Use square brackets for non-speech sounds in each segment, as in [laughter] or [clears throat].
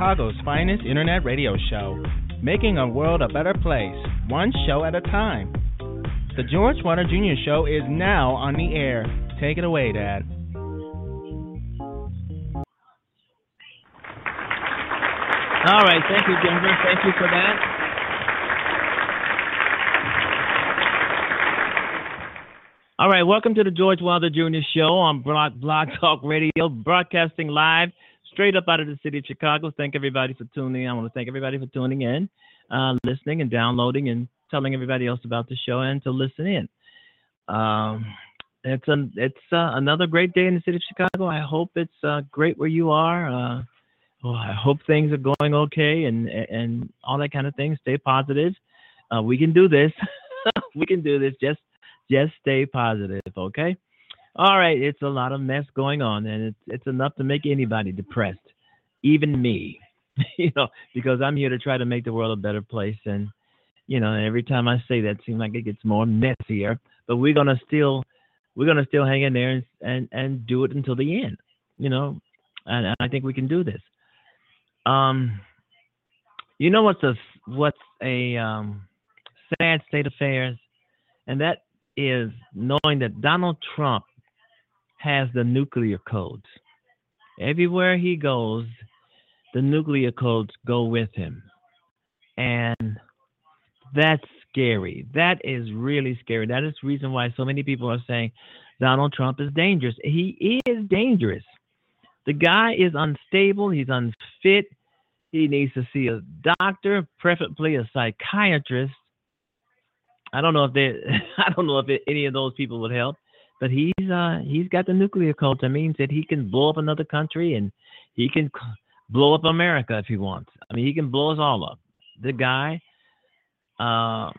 Chicago's finest internet radio show, making a world a better place, one show at a time. The George Wilder Jr. Show is now on the air. Take it away, Dad. All right, thank you, Denver. Thank you for that. All right, welcome to the George Wilder Jr. Show on Block, Blog Talk Radio, broadcasting live straight up out of the city of Chicago. Thank everybody for tuning in. I want to thank everybody for tuning in, uh, listening, and downloading and telling everybody else about the show and to listen in. Um, it's a, it's uh, another great day in the city of Chicago. I hope it's uh, great where you are. Uh, well, I hope things are going okay and and all that kind of thing. Stay positive. Uh, we can do this. [laughs] we can do this. Just just stay positive, okay? All right. It's a lot of mess going on, and it's it's enough to make anybody depressed, even me. [laughs] you know, because I'm here to try to make the world a better place, and you know, every time I say that, it seems like it gets more messier. But we're gonna still we're gonna still hang in there and and, and do it until the end. You know, and, and I think we can do this. Um, you know what's a what's a um, sad state of affairs, and that is knowing that Donald Trump has the nuclear codes. Everywhere he goes, the nuclear codes go with him, and that's scary. That is really scary. That is the reason why so many people are saying Donald Trump is dangerous. He is dangerous. The guy is unstable. He's unfit. He needs to see a doctor, preferably a psychiatrist. I don't know if they, [laughs] I don't know if any of those people would help, but he's uh he's got the nuclear cult. That means that he can blow up another country and he can blow up America if he wants. I mean, he can blow us all up. The guy uh,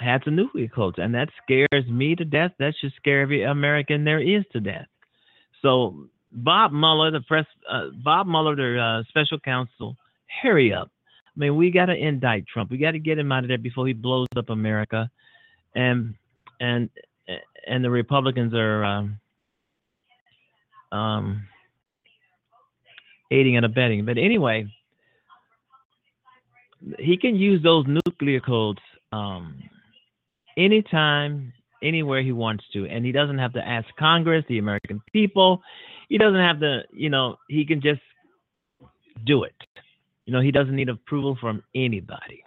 has a nuclear cult, and that scares me to death. That should scare every American there is to death. So Bob Mueller, the press, uh, Bob Mueller, the uh, special counsel, hurry up. I mean, we got to indict Trump. We got to get him out of there before he blows up America, and and and the Republicans are um, um, aiding and abetting. But anyway, he can use those nuclear codes um, anytime, anywhere he wants to, and he doesn't have to ask Congress, the American people. He doesn't have to, you know, he can just do it. You know, he doesn't need approval from anybody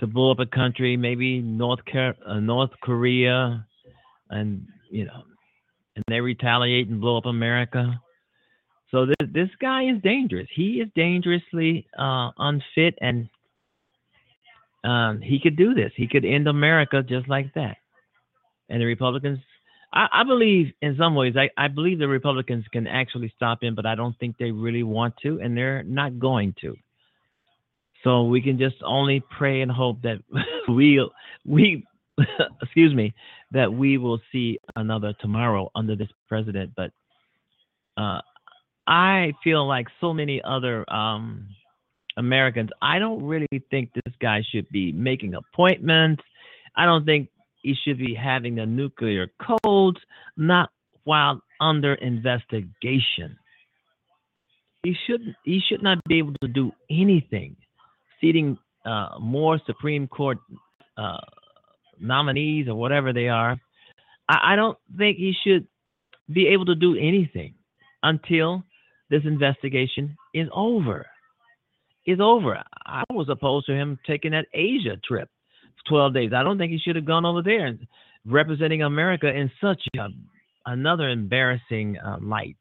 to blow up a country, maybe North Car- uh, North Korea, and you know, and they retaliate and blow up America. So this this guy is dangerous. He is dangerously uh, unfit, and um, he could do this. He could end America just like that. And the Republicans, I, I believe, in some ways, I, I believe the Republicans can actually stop him, but I don't think they really want to, and they're not going to. So we can just only pray and hope that [laughs] we we [laughs] excuse me that we will see another tomorrow under this president. But uh, I feel like so many other um, Americans, I don't really think this guy should be making appointments. I don't think he should be having the nuclear codes, not while under investigation. He should he should not be able to do anything. Seating uh, more Supreme Court uh, nominees or whatever they are, I, I don't think he should be able to do anything until this investigation is over. Is over. I was opposed to him taking that Asia trip, 12 days. I don't think he should have gone over there and representing America in such a, another embarrassing uh, light.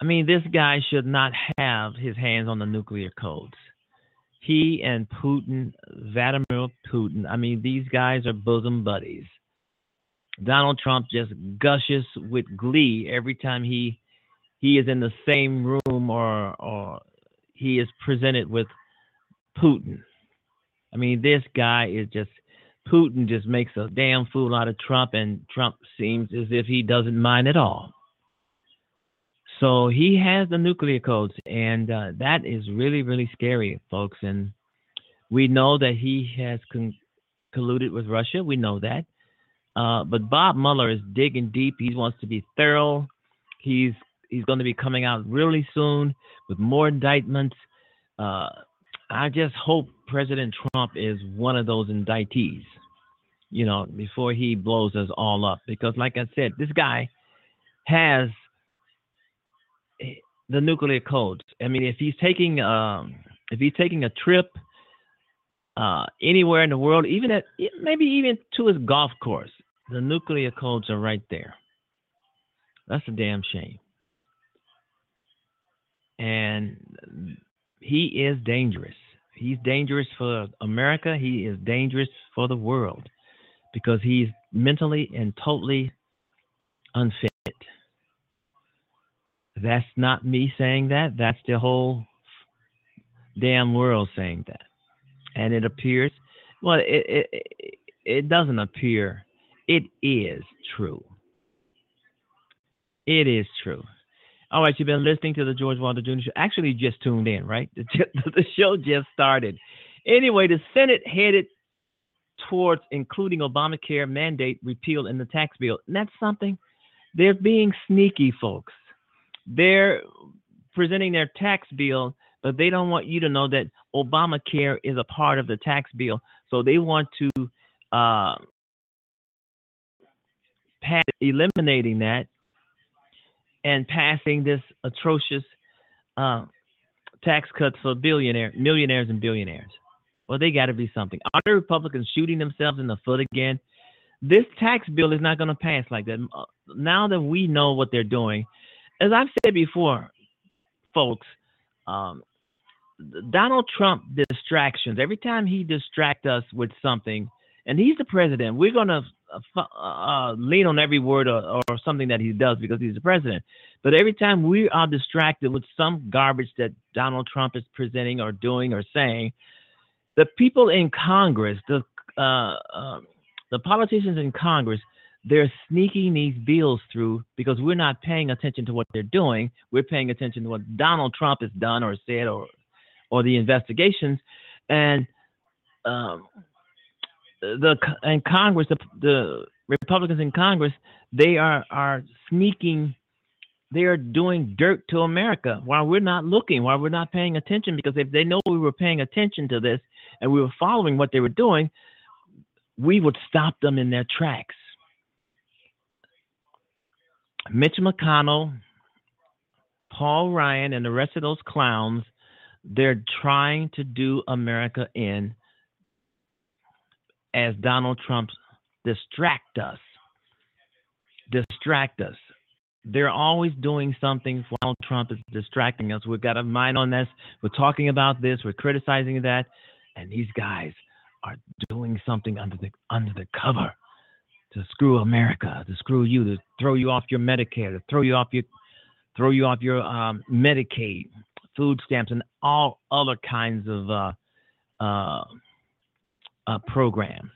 I mean, this guy should not have his hands on the nuclear codes. He and Putin, Vladimir Putin, I mean, these guys are bosom buddies. Donald Trump just gushes with glee every time he he is in the same room or or he is presented with Putin. I mean, this guy is just Putin just makes a damn fool out of Trump, and Trump seems as if he doesn't mind at all. So he has the nuclear codes, and uh, that is really, really scary, folks. And we know that he has con- colluded with Russia. We know that. Uh, but Bob Mueller is digging deep. He wants to be thorough. He's he's going to be coming out really soon with more indictments. Uh, I just hope President Trump is one of those indictees, you know, before he blows us all up. Because, like I said, this guy has the nuclear codes. I mean, if he's taking um, if he's taking a trip uh, anywhere in the world, even at maybe even to his golf course, the nuclear codes are right there. That's a damn shame. And he is dangerous. he's dangerous for America. He is dangerous for the world because he's mentally and totally unfit. That's not me saying that. That's the whole damn world saying that. And it appears, well, it, it, it, doesn't appear, it is true. It is true. All right, you've been listening to the George Wilder Jr. Show. Actually, just tuned in, right? [laughs] The, the show just started. Anyway, the Senate headed towards including Obamacare mandate repeal in the tax bill. And that's something they're being sneaky, folks. They're presenting their tax bill, but they don't want you to know that Obamacare is a part of the tax bill. So they want to uh, pass eliminating that and passing this atrocious uh, tax cuts for billionaire, millionaires and billionaires. Well, they got to be something. Are the Republicans shooting themselves in the foot again? This tax bill is not going to pass like that. Uh, Now that we know what they're doing, as I've said before, folks, um, Donald Trump distractions. Every time he distract us with something, and he's the president, we're going to uh, uh, lean on every word or, or something that he does because he's the president. But every time we are distracted with some garbage that Donald Trump is presenting or doing or saying, the people in Congress, the uh, uh, the politicians in Congress, they're sneaking these bills through because we're not paying attention to what they're doing. We're paying attention to what Donald Trump has done or said or or the investigations, and um, the and Congress, the, the Republicans in Congress, they are are sneaking. They are doing dirt to America while we're not looking, while we're not paying attention. Because if they know we were paying attention to this and we were following what they were doing, we would stop them in their tracks. Mitch McConnell, Paul Ryan, and the rest of those clowns, they're trying to do America in as Donald Trump distract us. Distract us. They're always doing something while Trump is distracting us. We've got a mind on this. We're talking about this. We're criticizing that, and these guys are doing something under the under the cover to screw America, to screw you, to throw you off your Medicare, to throw you off your throw you off your um, Medicaid, food stamps, and all other kinds of uh, uh, uh, programs,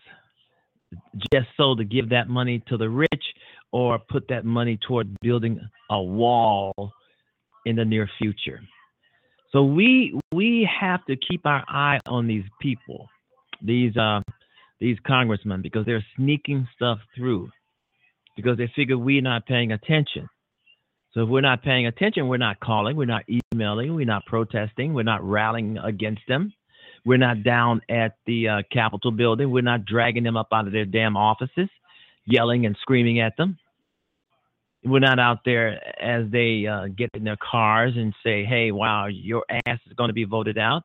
just so to give that money to the rich or put that money toward building a wall in the near future. So we we have to keep our eye on these people, these uh, these congressmen, because they're sneaking stuff through, because they figure we're not paying attention. So if we're not paying attention, we're not calling, we're not emailing, we're not protesting, we're not rallying against them. We're not down at the uh, Capitol building. We're not dragging them up out of their damn offices, yelling and screaming at them. We're not out there as they uh, get in their cars and say, "Hey, wow, your ass is going to be voted out."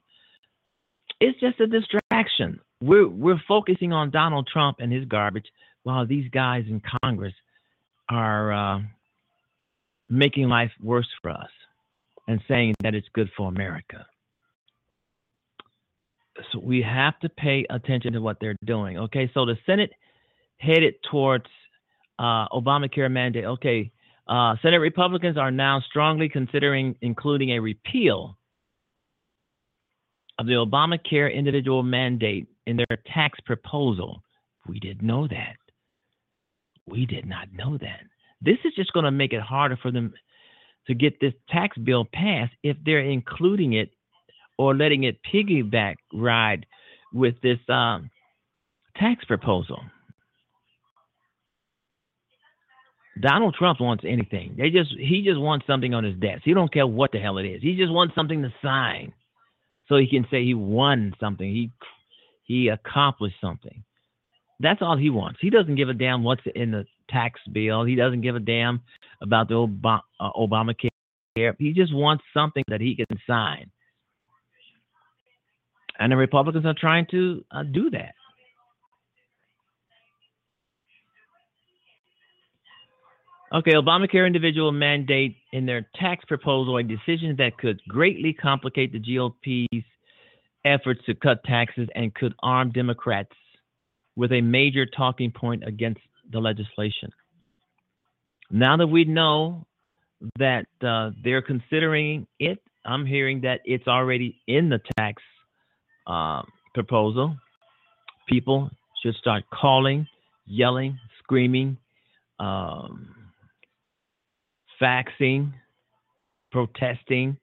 It's just a distraction. We're we're focusing on Donald Trump and his garbage, while these guys in Congress are uh, making life worse for us and saying that it's good for America so we have to pay attention to what they're doing. Okay, so the Senate headed towards uh, Obamacare mandate. Okay, uh, Senate Republicans are now strongly considering including a repeal of the Obamacare individual mandate in their tax proposal. We didn't know that. We did not know that. This is just going to make it harder for them to get this tax bill passed if they're including it or letting it piggyback ride with this um, tax proposal. Donald Trump wants anything. They just he just wants something on his desk. He don't care what the hell it is. He just wants something to sign, so he can say he won something. He he accomplished something. That's all he wants. He doesn't give a damn what's in the tax bill. He doesn't give a damn about the Obama, uh, Obamacare. He just wants something that he can sign. And the Republicans are trying to uh, do that. Okay, Obamacare individual mandate in their tax proposal a decision that could greatly complicate the GOP's efforts to cut taxes and could arm Democrats with a major talking point against the legislation. Now that we know that uh, they're considering it, I'm hearing that it's already in the tax uh, proposal. People should start calling, yelling, screaming, um, faxing, protesting,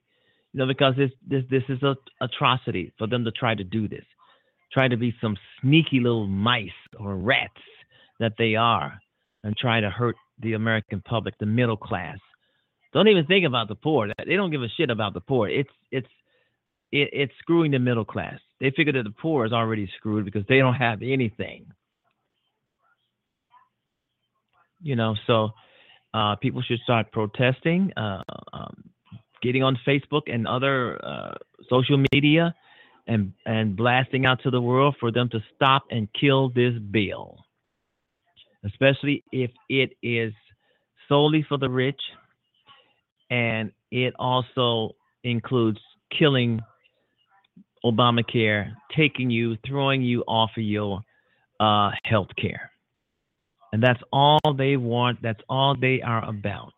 you know, because this this this is a atrocity for them to try to do this, try to be some sneaky little mice or rats that they are, and try to hurt the American public, the middle class. Don't even think about the poor. They don't give a shit about the poor. It's it's it, it's screwing the middle class. They figure that the poor is already screwed because they don't have anything. You know, so uh, people should start protesting, uh, um, getting on Facebook and other uh, social media, and and blasting out to the world for them to stop and kill this bill, especially if it is solely for the rich, and it also includes killing Obamacare, taking you, throwing you off of your uh, health care. And that's all they want. That's all they are about.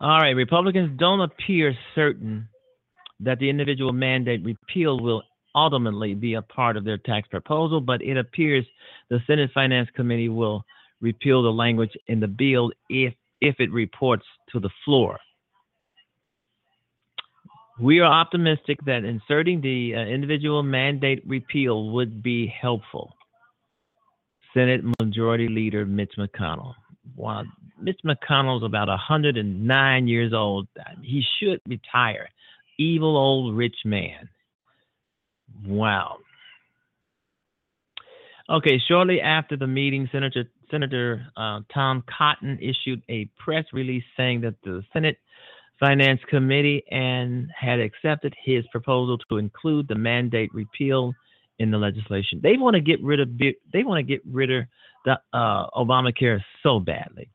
All right, Republicans don't appear certain that the individual mandate repeal will ultimately be a part of their tax proposal, but it appears the Senate Finance Committee will repeal the language in the bill if if it reports to the floor. We are optimistic that inserting the uh, individual mandate repeal would be helpful. Senate Majority Leader Mitch McConnell. Wow, Mitch McConnell's about 109 years old. He should retire. Evil old rich man. Wow. Okay, shortly after the meeting, Senator Senator uh, Tom Cotton issued a press release saying that the Senate Finance Committee and had accepted his proposal to include the mandate repeal in the legislation. They want to get rid of they want to get rid of the uh, Obamacare so badly,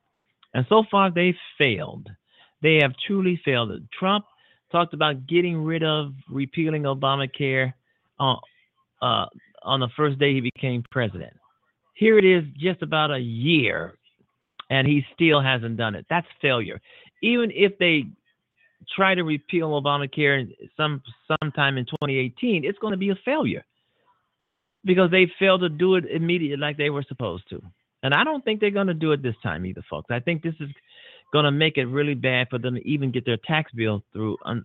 and so far they've failed. They have truly failed. Trump talked about getting rid of repealing Obamacare on uh, on the first day he became president. Here it is, just about a year, and he still hasn't done it. That's failure. Even if they try to repeal Obamacare some sometime in 2018, it's going to be a failure because they failed to do it immediately like they were supposed to. And I don't think they're going to do it this time either, folks. I think this is going to make it really bad for them to even get their tax bill through un-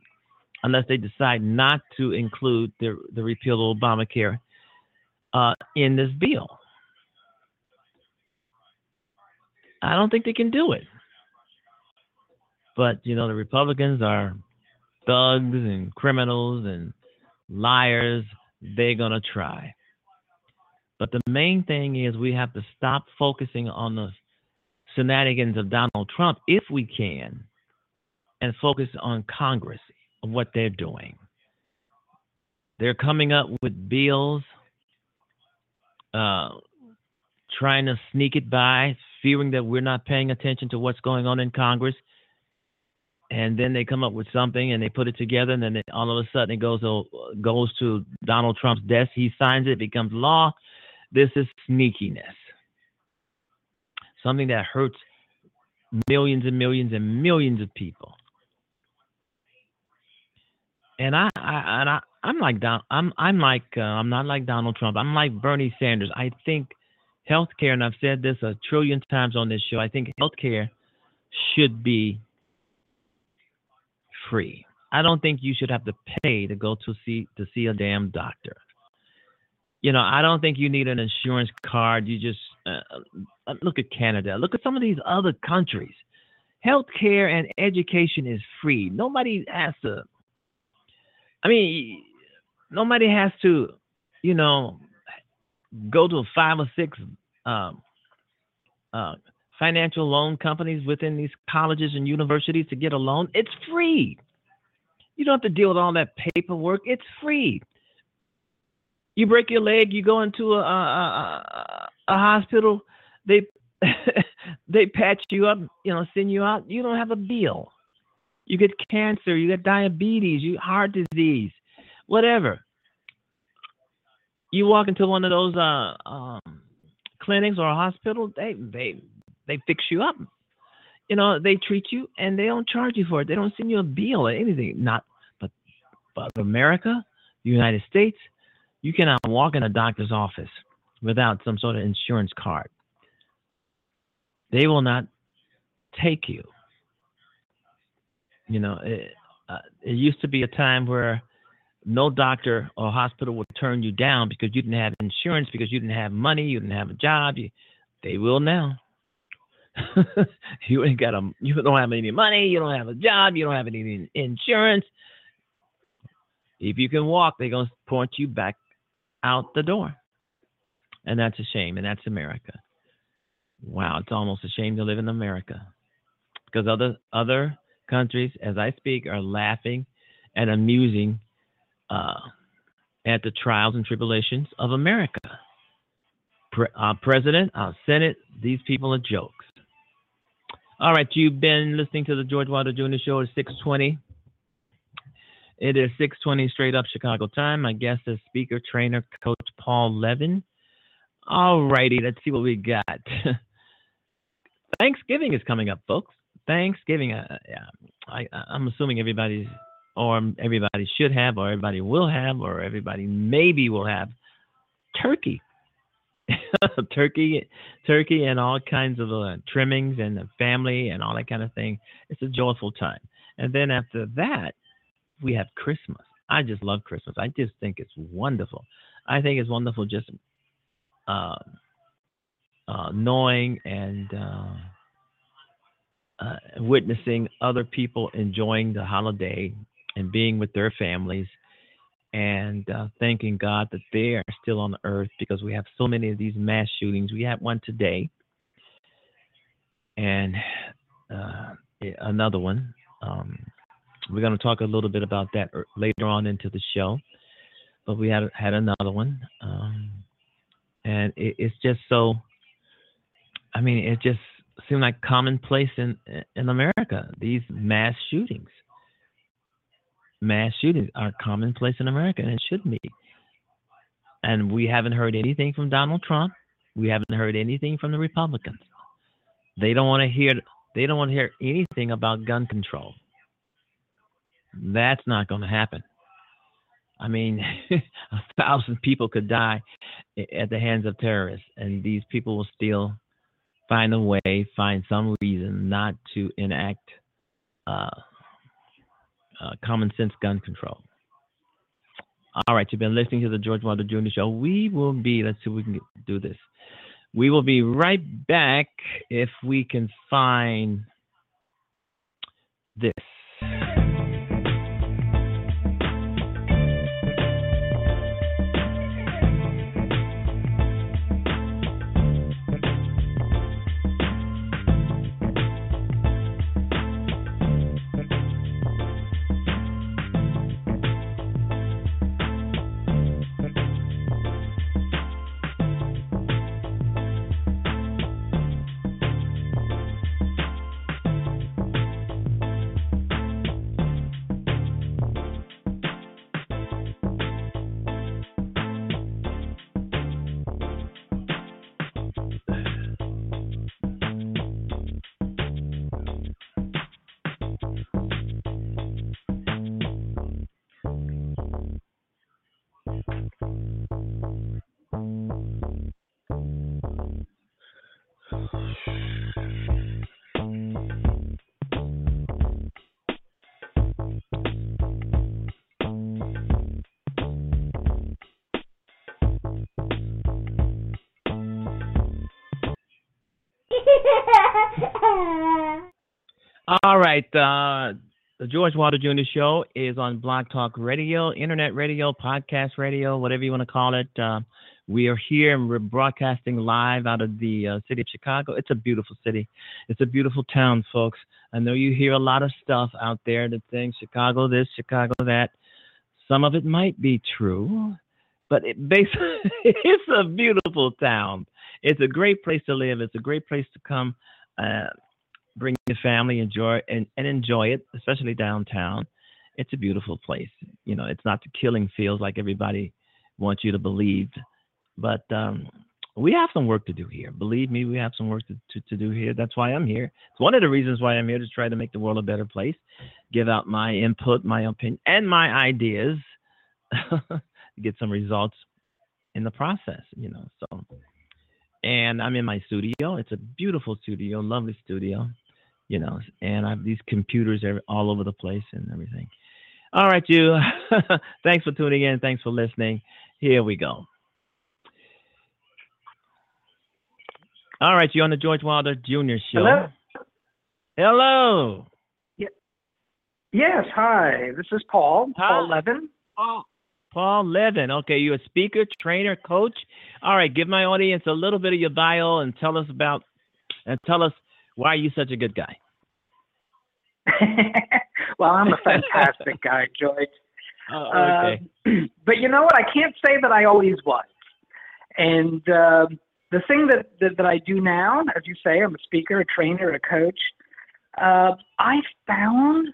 unless they decide not to include the, the repeal of Obamacare uh, in this bill. I don't think they can do it. But, you know, the Republicans are thugs and criminals and liars. They're going to try. But the main thing is we have to stop focusing on the shenanigans of Donald Trump if we can and focus on Congress and what they're doing. They're coming up with bills, uh, trying to sneak it by, fearing that we're not paying attention to what's going on in Congress. And then they come up with something and they put it together, and then all of a sudden it goes to, goes to Donald Trump's desk. He signs it becomes law. This is sneakiness. Something that hurts millions and millions and millions of people. And I, I and I, I'm like Don. I'm I'm like uh, I'm not like Donald Trump. I'm like Bernie Sanders. I think healthcare, and I've said this a trillion times on this show. I think healthcare should be free. I don't think you should have to pay to go to see to see a damn doctor. You know, I don't think you need an insurance card. You just uh, uh look at Canada. Look at some of these other countries. Healthcare and education is free. Nobody has to. I mean, nobody has to, you know, go to five or six um, uh, financial loan companies within these colleges and universities to get a loan. It's free. You don't have to deal with all that paperwork. It's free. You break your leg, you go into a, a, a, hospital. They [laughs] they patch you up, you know, send you out. You don't have a bill. You get cancer, you get diabetes, you heart disease, whatever. You walk into one of those uh, um, clinics or a hospital, they they they fix you up. You know, they treat you and they don't charge you for it. They don't send you a bill or anything. Not but but America, the United States, you cannot walk in a doctor's office without some sort of insurance card. They will not take you. You know, it, uh, it used to be a time where no doctor or hospital would turn you down because you didn't have insurance, because you didn't have money, you didn't have a job. You, they will now. [laughs] you ain't got a, you don't have any money, you don't have a job, you don't have any insurance. If you can walk, they're gonna point you back out the door, and that's a shame, and that's America. Wow, it's almost a shame to live in America because other other countries, as I speak, are laughing and amusing uh, at the trials and tribulations of America. Pre- uh, President, uh, Senate, these people are jokes. All right, you've been listening to the George Wilder Jr. Show at 620. It is 620 straight up Chicago time. My guest is speaker, trainer, coach Paul Levin. All righty, let's see what we got. [laughs] Thanksgiving is coming up, folks. Thanksgiving. Uh, yeah, I, I'm assuming everybody's, or everybody should have, or everybody will have, or everybody maybe will have turkey. [laughs] turkey, turkey, and all kinds of uh, trimmings and the family and all that kind of thing. It's a joyful time. And then after that, we have Christmas. I just love Christmas. I just think it's wonderful. I think it's wonderful just uh, uh, knowing and uh, uh, witnessing other people enjoying the holiday and being with their families and uh, thanking God that they are still on the earth because we have so many of these mass shootings. We had one today and uh, another one. Um, we're going to talk a little bit about that er- later on into the show, but we had had another one, um, and it, it's just so. I mean, it just seemed like commonplace in in America. These mass shootings, mass shootings are commonplace in America, and it shouldn't be. And we haven't heard anything from Donald Trump. We haven't heard anything from the Republicans. They don't want to hear. They don't want to hear anything about gun control. That's not going to happen. I mean, [laughs] a thousand people could die at the hands of terrorists, and these people will still find a way, find some reason not to enact uh, uh, common sense gun control. All right, you've been listening to the George Wilder Jr. Show. We will be, let's see if we can do this. We will be right back if we can find this. The George Wilder Jr. Show is on Blog Talk Radio, Internet Radio, Podcast Radio, whatever you want to call it. Uh, we are here and we're broadcasting live out of the uh, city of Chicago. It's a beautiful city. It's a beautiful town, folks. I know you hear a lot of stuff out there that saying Chicago this, Chicago that. Some of it might be true, but it [laughs] basically it's a beautiful town. It's a great place to live. It's a great place to come. Uh, bring your family, enjoy and, and enjoy it, especially downtown. It's a beautiful place. You know, it's not the killing fields like everybody wants you to believe, but um, we have some work to do here. Believe me, we have some work to, to, to do here. That's why I'm here. It's one of the reasons why I'm here to try to make the world a better place, give out my input, my opinion, and my ideas, [laughs] get some results in the process, you know. So, and I'm in my studio. It's a beautiful studio, lovely studio, you know. And I have these computers all over the place and everything. All right, you. [laughs] Thanks for tuning in. Thanks for listening. Here we go. All right, you're on the George Wilder Jr. Show. Hello. Hello. Yeah. Yes, hi. This is Paul. Hi. Paul Levin. Paul. Paul Levin. Okay, you're a speaker, trainer, coach. All right, give my audience a little bit of your bio and tell us about and tell us why are you're such a good guy. [laughs] well, I'm a fantastic guy, George. [laughs] Oh, Uh, okay. [clears throat] but you know what? I can't say that I always was. And uh, the thing that, that that I do now, as you say, I'm a speaker, a trainer, a coach. Uh, I found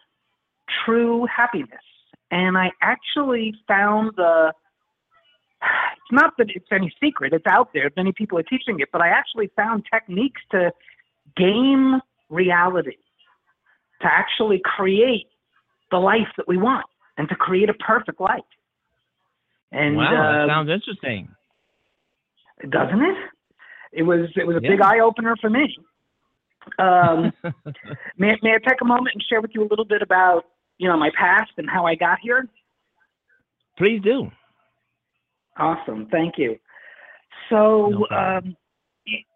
true happiness, and I actually found the. [sighs] It's not that it's any secret; it's out there. Many people are teaching it, but I actually found techniques to game reality, to actually create the life that we want, and to create a perfect life. And wow, that uh, sounds interesting. doesn't it? It was it was a big eye opener for me. Um, [laughs] may, may I take a moment and share with you a little bit about you know my past and how I got here? Please do. Awesome, thank you. So, No um,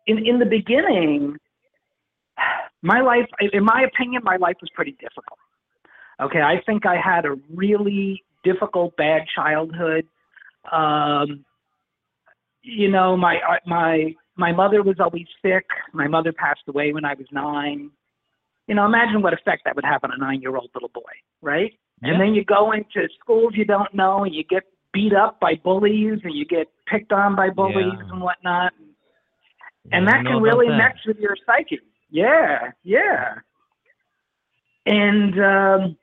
in in the beginning, my life, in my opinion, my life was pretty difficult. Okay, I think I had a really difficult, bad childhood. Um, you know, my my my mother was always sick. My mother passed away when I was nine. You know, imagine what effect that would have on a nine-year-old little boy, right? Yeah. And then you go into schools you don't know, and you get beat up by bullies, and you get picked on by bullies Yeah. and whatnot. And I that can really that. mess with your psyche. Yeah, yeah. And um,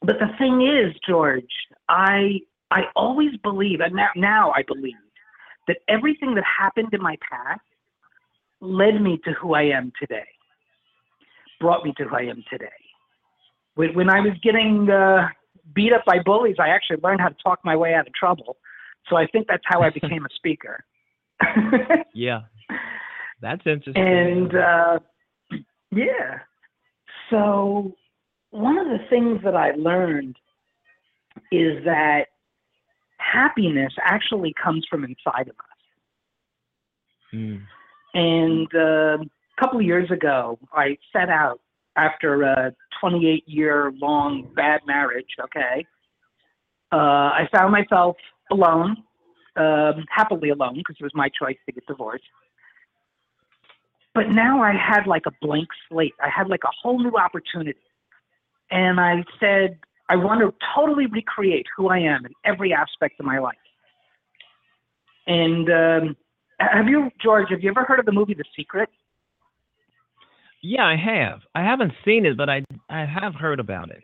but the thing is, George, I I always believe, and now now I believe that everything that happened in my past led me to who I am today, brought me to who I am today. When, when I was getting uh, beat up by bullies, I actually learned how to talk my way out of trouble. So I think that's how I became a speaker. [laughs] Yeah. That's interesting. and uh, yeah, so one of the things that I learned is that happiness actually comes from inside of us. Mm. And uh, a couple of years ago, I set out after a 28 year long bad marriage. Okay. Uh, I found myself alone, um, happily alone, because it was my choice to get divorced. But now I had like a blank slate. I had like a whole new opportunity. And I said, I want to totally recreate who I am in every aspect of my life. And um, have you, George, have you ever heard of the movie The Secret? Yeah, I have. I haven't seen it, but I I have heard about it.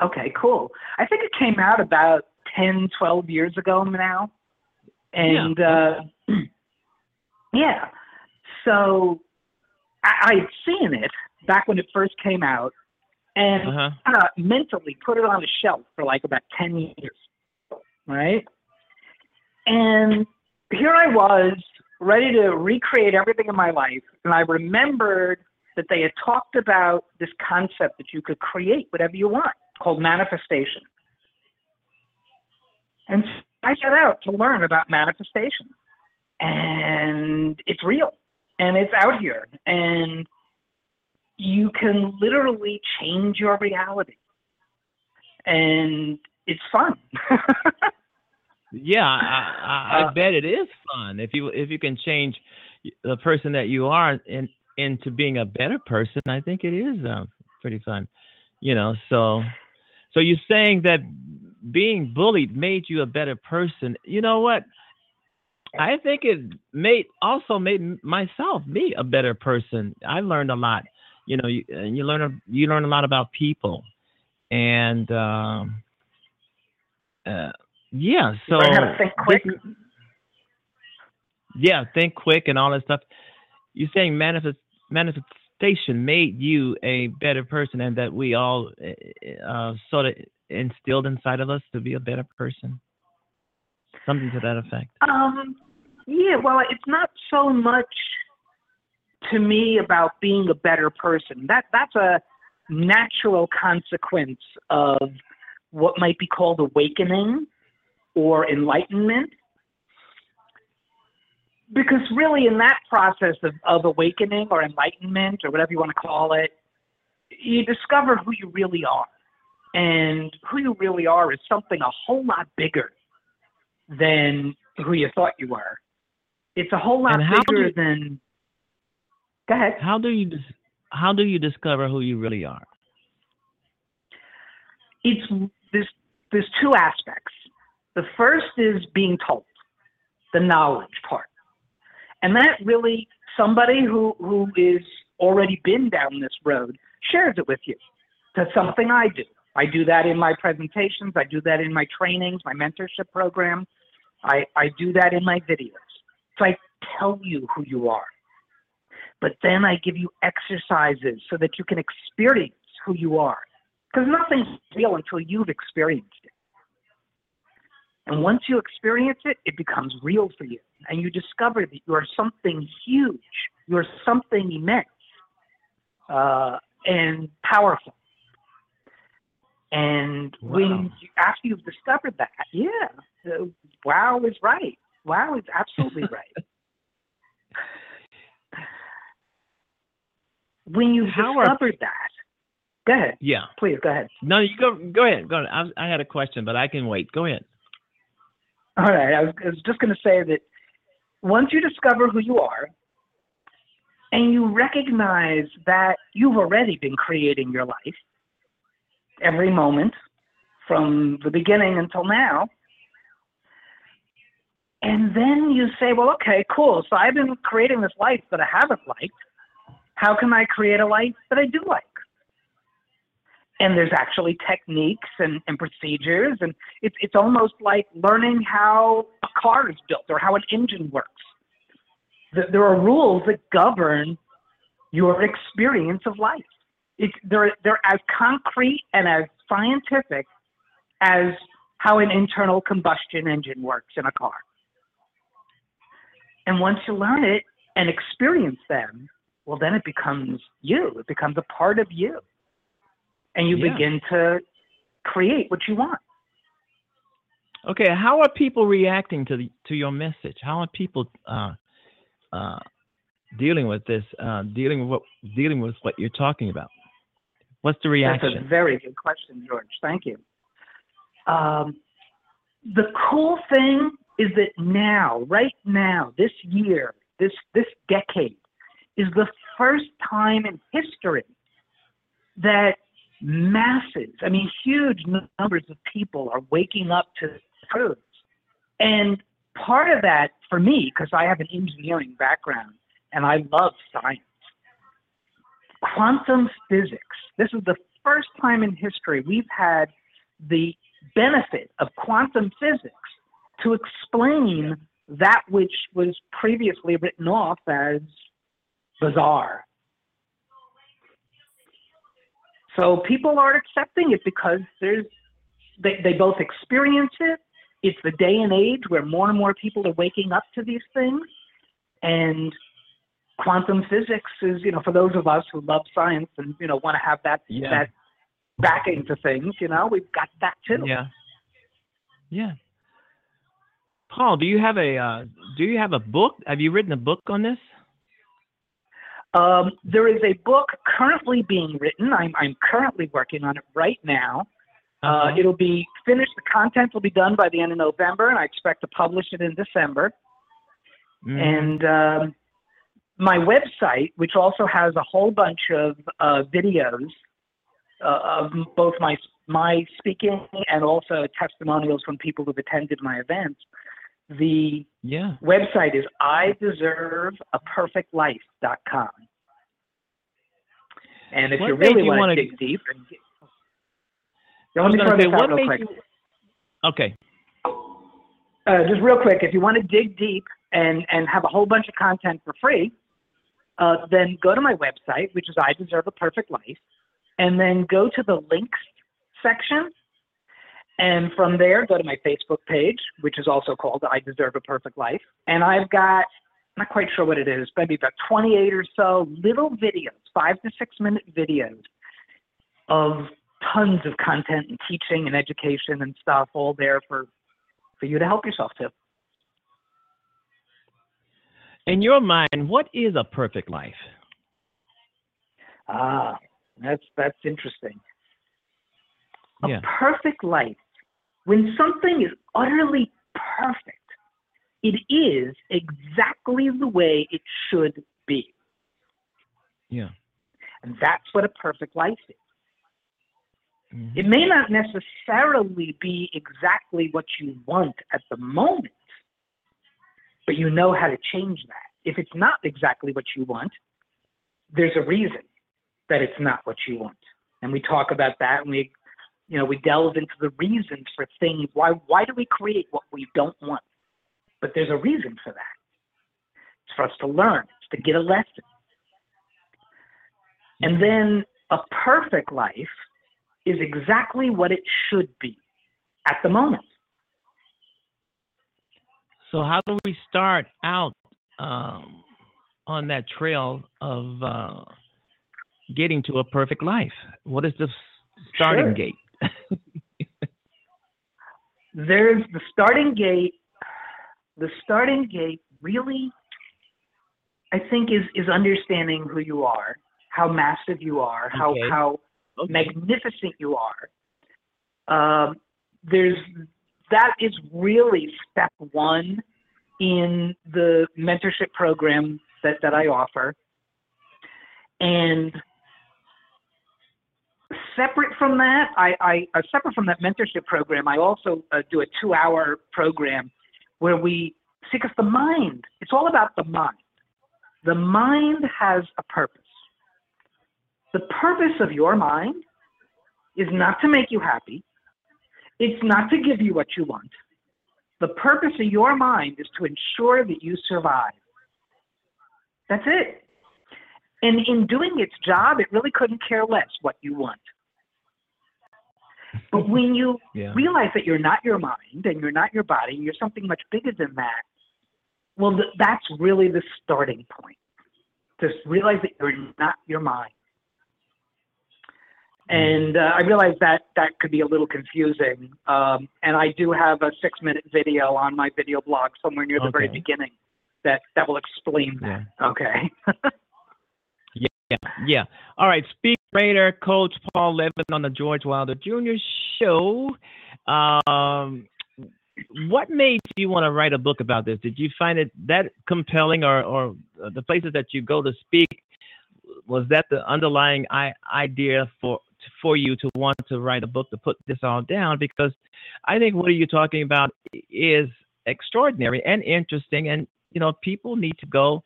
Okay, cool. I think it came out about 10, 12 years ago now. And uh, [clears throat] yeah, so I, I had seen it back when it first came out and Uh-huh. uh, mentally put it on a shelf for like about 10 years, right? And here I was ready to recreate everything in my life. And I remembered that they had talked about this concept that you could create whatever you want called manifestation. And I set out to learn about manifestation. And it's real and it's out here. And you can literally change your reality. And it's fun. [laughs] Yeah, I, I, I Uh, bet it is fun if you if you can change the person that you are in, into being a better person. I think it is uh, pretty fun, you know. So, so you're saying that being bullied made you a better person. You know what? I think it made also made myself me a better person. I learned a lot you know, you, and you learn a, you learn a lot about people, and um, uh, yeah. So learn how to think quick. this yeah, think quick and all that stuff. You're saying manifest manifestation made you a better person, and that we all uh, uh, sort of instilled inside of us to be a better person. Something to that effect. Um, yeah, well, it's not so much to me about being a better person. That that's a natural consequence of what might be called awakening or enlightenment. Because really, in that process of, of awakening or enlightenment or whatever you want to call it, you discover who you really are. And who you really are is something a whole lot bigger than who you thought you were. It's a whole lot bigger do- than. Go ahead. How do you how do you discover who you really are? It's there's there's two aspects. The first is being told, the knowledge part, and that really somebody who who is already been down this road shares it with you. That's something I do. I do that in my presentations. I do that in my trainings, my mentorship program. I, I do that in my videos. So I tell you who you are. But then I give you exercises so that you can experience who you are. Because nothing's real until you've experienced it. And once you experience it, it becomes real for you. And you discover that you are something huge, you're something immense uh, and powerful. And when you, after you've discovered that, yeah, uh, wow is right. Wow is absolutely [laughs] right. When you've How are- discovered that, go ahead, Yeah. please go ahead. No, you go go ahead. Go ahead. I, I had a question, but I can wait. Go ahead. All right, I was, I was just going to say that once you discover who you are, and you recognize that you've already been creating your life every moment from the beginning until now. And then you say, well, okay, cool. So I've been creating this life that I haven't liked. How can I create a life that I do like? And there's actually techniques and, and procedures, and it's, it's almost like learning how a car is built or how an engine works there are rules that govern your experience of life. It's, they're, they're as concrete and as scientific as how an internal combustion engine works in a car. And once you learn it and experience them, well, then it becomes you. It becomes a part of you. And you Yeah. begin to create what you want. Okay. How are people reacting to the to your message? How are people uh, uh, dealing with this? Uh, dealing with what dealing with what you're talking about? What's the reaction? That's a very good question, George. Thank you. Um, the cool thing is that now, right now, this year, this this decade, is the first time in history that masses, I mean, huge numbers of people are waking up to truths. And part of that, for me, because I have an engineering background and I love science, quantum physics. This is the first time in history we've had the benefit of quantum physics to explain that which was previously written off as bizarre. So people are accepting it because there's they, they both experience it. It's the day and age where more and more people are waking up to these things. And quantum physics is, you know, for those of us who love science and, you know, want to have that Yeah. that backing to things, you know, we've got that too. Yeah. Yeah. Paul, do you have a uh, do you have a book? Have you written a book on this? Um, there is a book currently being written. I'm, I'm currently working on it right now. Uh, Uh-huh. it'll be finished. The content will be done by the end of November, and I expect to publish it in December. Mhm. And um, my website, which also has a whole bunch of uh, videos uh, of both my my speaking and also testimonials from people who've attended my events. The yeah. website is I deserve a perfect life.com. And if What you really you want wanna- dig deep, and get, let me say, this out what real quick. you? Okay. uh, just real quick, if you want to dig deep and and have a whole bunch of content for free, uh, then go to my website, which is I Deserve a Perfect Life, and then go to the links section, and from there go to my Facebook page, which is also called I Deserve a Perfect Life, and I've got not quite sure what it is, maybe about 28 or so little videos, five to six minute videos of tons of content and teaching and education and stuff all there for for you to help yourself to. In your mind, what is a perfect life? Ah, that's that's interesting. A Yeah. perfect life. When something is utterly perfect, it is exactly the way it should be. Yeah. And that's what a perfect life is. Mhm. It may not necessarily be exactly what you want at the moment, but you know how to change that. If it's not exactly what you want, there's a reason that it's not what you want. And we talk about that and we you know, we delve into the reasons for things. Why why do we create what we don't want? But there's a reason for that. It's for us to learn, it's to get a lesson. And then a perfect life is exactly what it should be at the moment. So how do we start out um, on that trail of uh, getting to a perfect life? What is the starting Sure. gate? [laughs] There's the starting gate. The starting gate really, I think, is is understanding who you are, how massive you are, how Okay. how Okay. magnificent you are. Um, there's that is really step one in the mentorship program that, that I offer. And separate from that, I, I uh, separate from that mentorship program, I also uh, do a two-hour program where we because the mind. It's all about the mind. The mind has a purpose. The purpose of your mind is not to make you happy. It's not to give you what you want. The purpose of your mind is to ensure that you survive. That's it. And in doing its job, it really couldn't care less what you want. But [laughs] when you Yeah. realize that you're not your mind and you're not your body, you're something much bigger than that, well, th- that's really the starting point. Just realize that you're not your mind. And uh, I realize that that could be a little confusing. Um, and I do have a six minute video on my video blog somewhere near the very beginning that, that will explain that. Okay. [laughs] Yeah, yeah. All right, speak trainer, Coach Paul Levin on the George Wilder Jr. Show. Um, what made you want to write a book about this? Did you find it that compelling, or, or uh, the places that you go to speak? Was that the underlying I- idea for for you to want to write a book to put this all down? Because I think what are you're talking about is extraordinary and interesting, and you know people need to go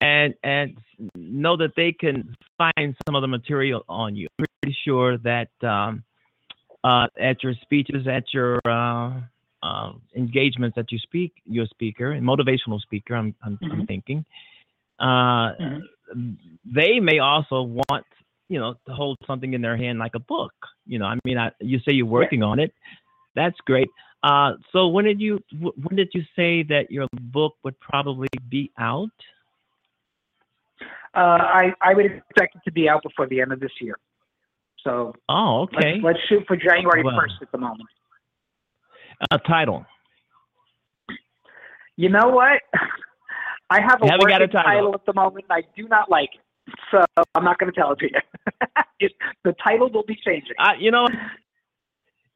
and and know that they can find some of the material on you. I'm pretty sure that um, uh, at your speeches, at your uh, uh, engagements that you speak, you're a speaker, and motivational speaker. I'm I'm, I'm Mhm. thinking. Uh, Mhm. They may also want you know to hold something in their hand like a book. You know, I mean, I, you say you're working on it. That's great. Uh, so when did you when did you say that your book would probably be out? Uh, I, I would expect it to be out before the end of this year. So Oh, okay. let's, let's shoot for January Well. 1st at the moment. A title. You know what? [laughs] I have a Haven't got a working title. at the moment. and I do not like it, so I'm not going to tell it to you. [laughs] the title will be changing. Uh, you know,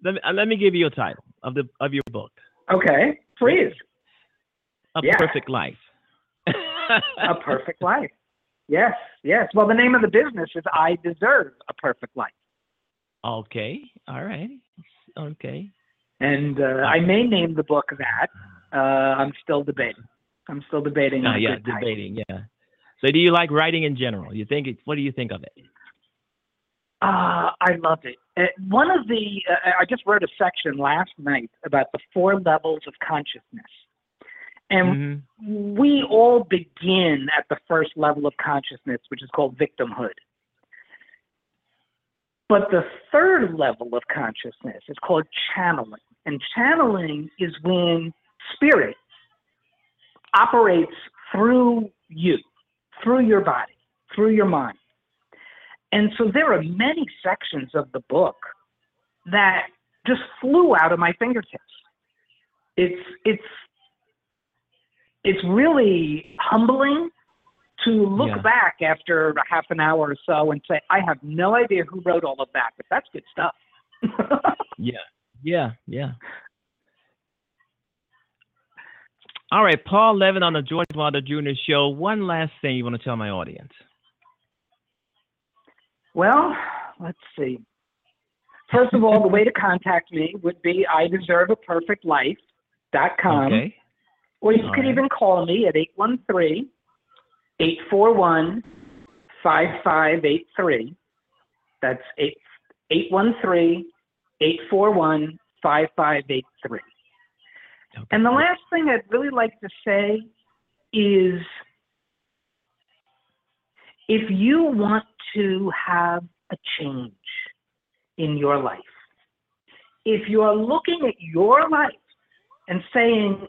let me, uh, let me give you a title of the of your book, Okay, please. A Yeah. Perfect Life. A [laughs] perfect life. Yes, yes. Well, the name of the business is I Deserve a Perfect Life, okay. All right. Okay. and uh, I may name the book that. Uh, I'm still debating. I'm still debating. On yeah, good title. debating. Yeah. So, do you like writing in general? You think it? What do you think of it? Uh, I love it. Uh, one of the, uh, I just wrote a section last night about the four levels of consciousness. And Mhm. we all begin at the first level of consciousness, which is called victimhood. But the third level of consciousness is called channeling. And channeling is when spirit operates through you, through your body, through your mind. And so there are many sections of the book that just flew out of my fingertips. It's it's it's really humbling to look Yeah. back after a half an hour or so and say, I have no idea who wrote all of that, but that's good stuff. [laughs] Yeah, yeah, yeah. All right, Paul Levin on the George Wilder Jr. Show. One last thing you want to tell my audience? Well, let's see. First of all, the way to contact me would be I deserve a perfect life.com. okay. Or you All could right. even call me at 813 841 5583. That's 813 841 5583. And the last thing I'd really like to say is if you want to have a change in your life, if you are looking at your life and saying,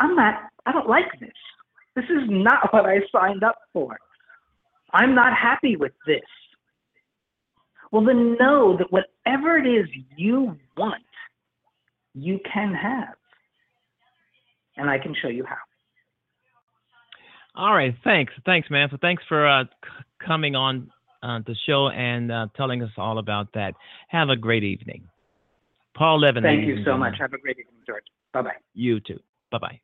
I'm not, I don't like this. This is not [laughs] what I signed up for. I'm not happy with this. Well, then know that whatever it is you want, you can have. And I can show you how. All right, thanks, thanks, man. For thanks for uh, c- coming on uh, the show and uh, telling us all about that. Have a great evening, Paul Levin. Thank you so much. Have a great evening, George. Bye bye. You too. Bye bye.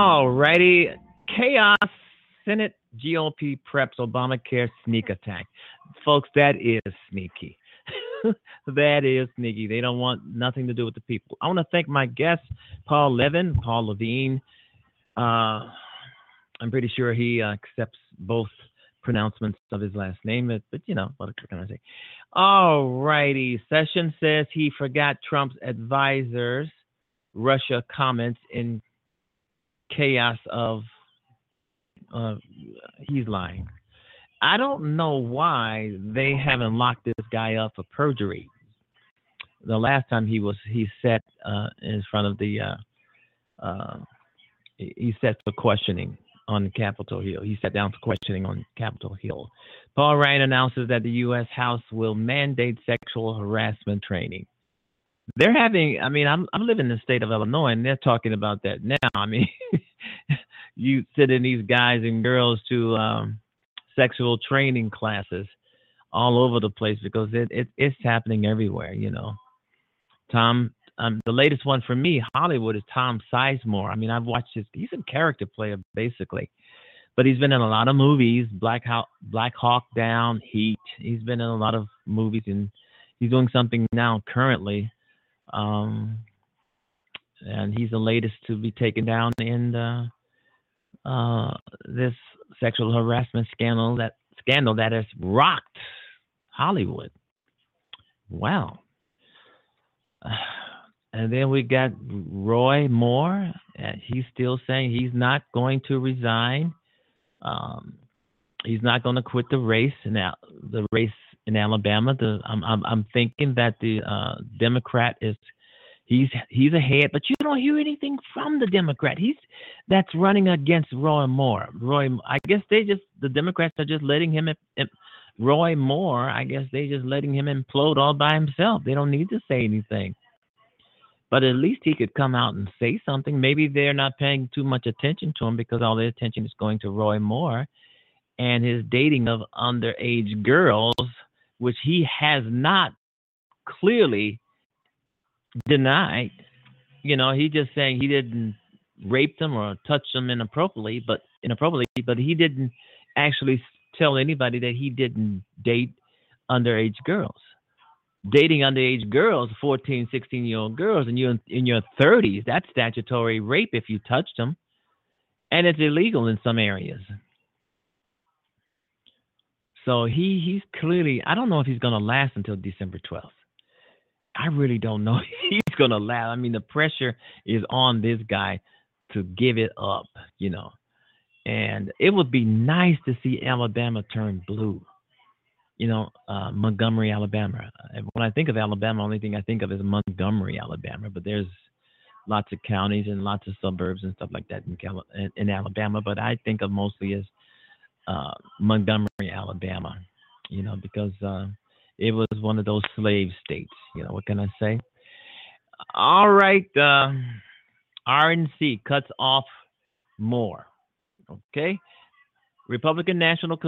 All righty. Chaos Senate GOP preps Obamacare sneak attack. Folks, that is sneaky. [laughs] that is sneaky. They don't want nothing to do with the people. I want to thank my guest, Paul Levin, Paul Levine. Uh, I'm pretty sure he uh, accepts both pronouncements of his last name, but, but you know, what can I say? All righty. Session says he forgot Trump's advisors' Russia comments in chaos of uh, he's lying. I don't know why they haven't locked this guy up for perjury. The last time he was he sat uh, in front of the uh, uh, he sat for questioning on Capitol Hill. He sat down for questioning on Capitol Hill. Paul Ryan announces that the U.S. House will mandate sexual harassment training. They're having, I mean, I'm, I'm living in the state of Illinois and they're talking about that now. I mean, [laughs] you sending these guys and girls to um, sexual training classes all over the place because it, it it's happening everywhere, you know. Tom, um, the latest one for me, Hollywood, is Tom Sizemore. I mean, I've watched his. He's a character player basically, but he's been in a lot of movies. Black Hawk, Black Hawk Down, Heat. He's been in a lot of movies, and he's doing something now currently. Um, and he's the latest to be taken down in uh, uh, this sexual harassment scandal that scandal that has rocked Hollywood. Wow. [sighs] And then we got Roy Moore. And he's still saying he's not going to resign. Um, he's not going to quit the race Now the race in Alabama. The, I'm, I'm, I'm thinking that the uh, Democrat is he's he's ahead, but you don't hear anything from the Democrat. He's that's running against Roy Moore. Roy, I guess they just the Democrats are just letting him. Roy Moore, I guess they just letting him implode all by himself. They don't need to say anything. But at least he could come out and say something. Maybe they're not paying too much attention to him because all their attention is going to Roy Moore and his dating of underage girls, which he has not clearly denied. You know, he just saying he didn't rape them or touch them inappropriately, but inappropriately, but he didn't actually tell anybody that he didn't date underage girls dating underage girls, 14, 16 year old girls, and you're in your 30s, that's statutory rape if you touched them. And it's illegal in some areas. So he he's clearly I don't know if he's gonna last until December 12th. I really don't know [laughs] he's gonna last. I mean the pressure is on this guy to give it up, you know. And it would be nice to see Alabama turn blue you know, uh, Montgomery, Alabama. When I think of Alabama, the only thing I think of is Montgomery, Alabama. But there's lots of counties and lots of suburbs and stuff like that in, Cal- in Alabama. But I think of mostly as uh, Montgomery, Alabama. You know, because uh, it was one of those slave states. You know, what can I say? All right, uh, RNC cuts off more. Okay, Republican National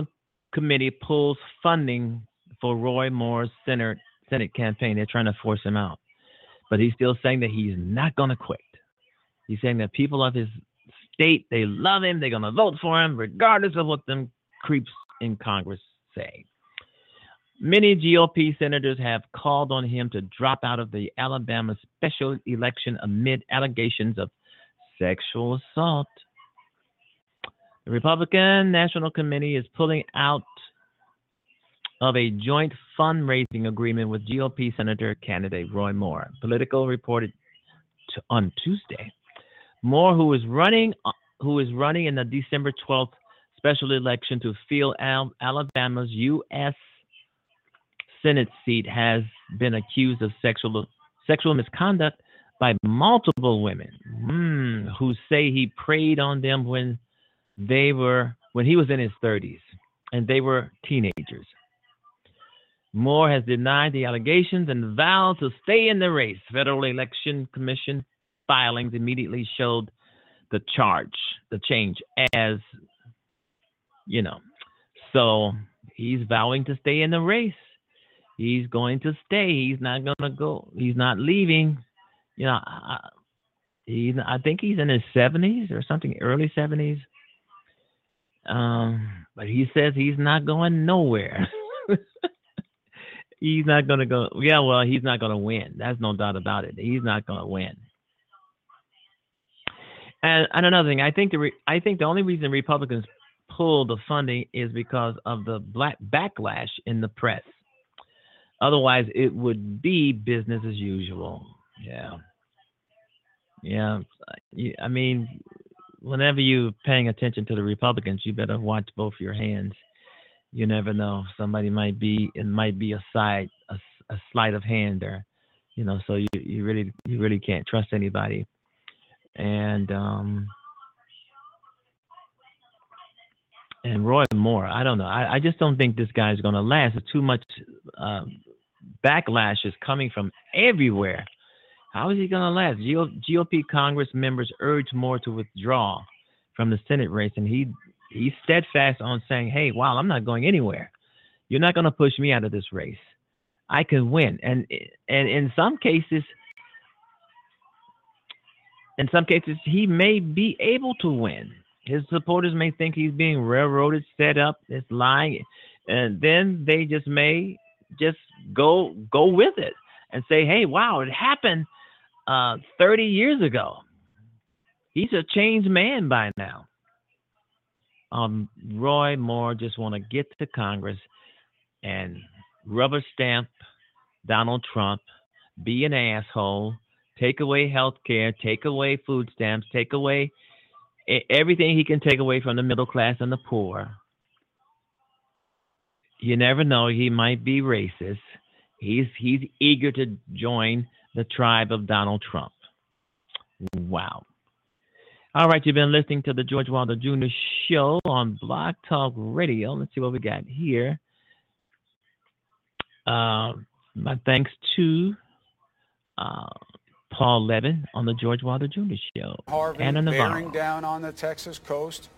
committee pulls funding for Roy Moore's Senate Senate campaign. They're trying to force him out, but he's still saying that he's not going to quit. He's saying that people of his state they love him. They're going to vote for him regardless of what them creeps in Congress say. Many GOP senators have called on him to drop out of the Alabama special election amid allegations of sexual assault. The Republican National Committee is pulling out of a joint fundraising agreement with GOP Senator candidate Roy Moore. Politico reported on Tuesday. Moore, who is running, uh, who is running in the December 12th special election to fill Al- Alabama's U.S. Senate seat, has been accused of sexual sexual misconduct by multiple women mm, who say he preyed on them when they were when he was in his 30s and they were teenagers. Moore has denied the allegations and vowed to stay in the race. Federal Election Commission filings immediately showed the charge, the change as, you know. So he's vowing to stay in the race. He's going to stay. He's not going to go. He's not leaving. You know, I, He, I think he's in his 70s or something, early 70s. Um, but he says he's not going nowhere. [laughs] he's not going to go. Yeah, well, he's not going to win. That's no doubt about it. He's not going to win. And, and another thing, I think the re, I think the only reason Republicans pull the funding is because of the black backlash in the press. Otherwise, it would be business as usual. Yeah. Yeah. I mean, whenever you're paying attention to the Republicans, you better watch both your hands. You never know. Somebody might be, it might be a side, a, a sleight of hand there, you know, so you, you really, you really can't trust anybody. And, um, and Roy Moore, I don't know. I, I just don't think this guy's going to last. It's too much um, backlash is coming from everywhere. How is he going to last? GOP Congress members urge Moore to withdraw from the Senate race, and he he's steadfast on saying, "Hey, wow, I'm not going anywhere. You're not going to push me out of this race. I can win." And and in some cases, in some cases, he may be able to win. His supporters may think he's being railroaded, set up, it's lying, and then they just may just go go with it and say, "Hey, wow, it happened uh, 30 years ago." He's a changed man by now. Um, Roy Moore just want to get to Congress and rubber stamp Donald Trump, be an asshole, take away health care, take away food stamps, take away everything he can take away from the middle class and the poor. You never know; he might be racist. He's he's eager to join the tribe of Donald Trump. Wow. All right, you've been listening to the George Wilder Jr. Show on Blog Talk Radio. Let's see what we got here. Uh, my thanks to uh, Paul Levin on the George Wilder Jr. Show. Harvey Ana Navarro. bearing down on the Texas coast,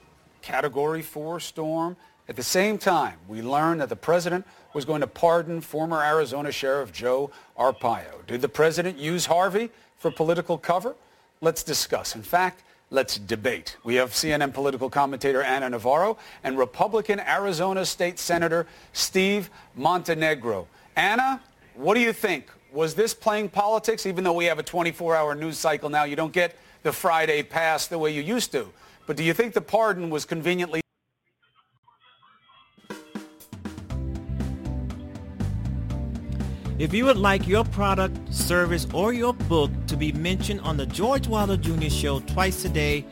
Category 4 storm. At the same time, we learned that the president was going to pardon former Arizona Sheriff Joe Arpaio. Did the president use Harvey for political cover? Let's discuss. In fact, let's debate. We have CNN political commentator Ana Navarro and Republican Arizona State Senator Steve Montenegro. Ana, what do you think? Was this playing politics? Even though we have a 24-hour news cycle now, you don't get the Friday pass the way you used to. But do you think the pardon was conveniently If you would like your product, service, or your book to be mentioned on the George Wilder Jr. Show twice a day,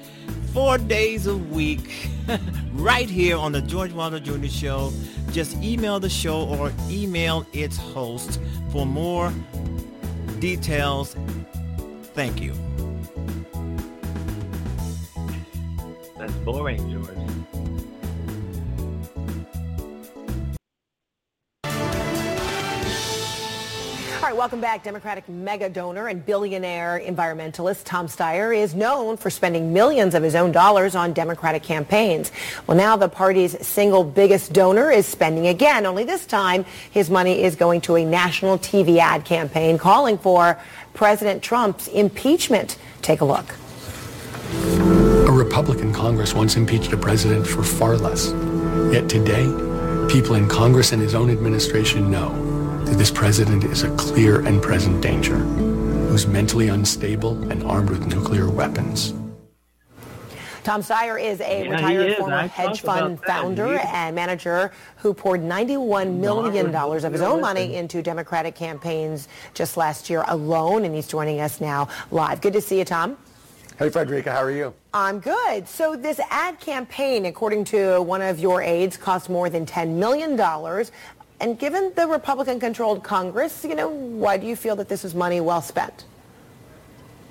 four days a week, [laughs] right here on the George Wilder Jr. Show, just email the show or email its host for more details. Thank you. That's boring, George. All right, welcome back. Democratic mega donor and billionaire environmentalist Tom Steyer is known for spending millions of his own dollars on Democratic campaigns. Well, now the party's single biggest donor is spending again, only this time his money is going to a national TV ad campaign calling for President Trump's impeachment. Take a look. A Republican Congress once impeached a president for far less. Yet today, people in Congress and his own administration know that this president is a clear and present danger, who's mentally unstable and armed with nuclear weapons. Tom Steyer is a Yeah, retired is. former I hedge fund founder and manager who poured $91 million of his own money into Democratic campaigns just last year alone, and he's joining us now live. Good to see you, Tom. Hey, Frederica, how are you? I'm good. So this ad campaign, according to one of your aides, cost more than $10 million. And given the Republican-controlled Congress, you know, why do you feel that this is money well spent?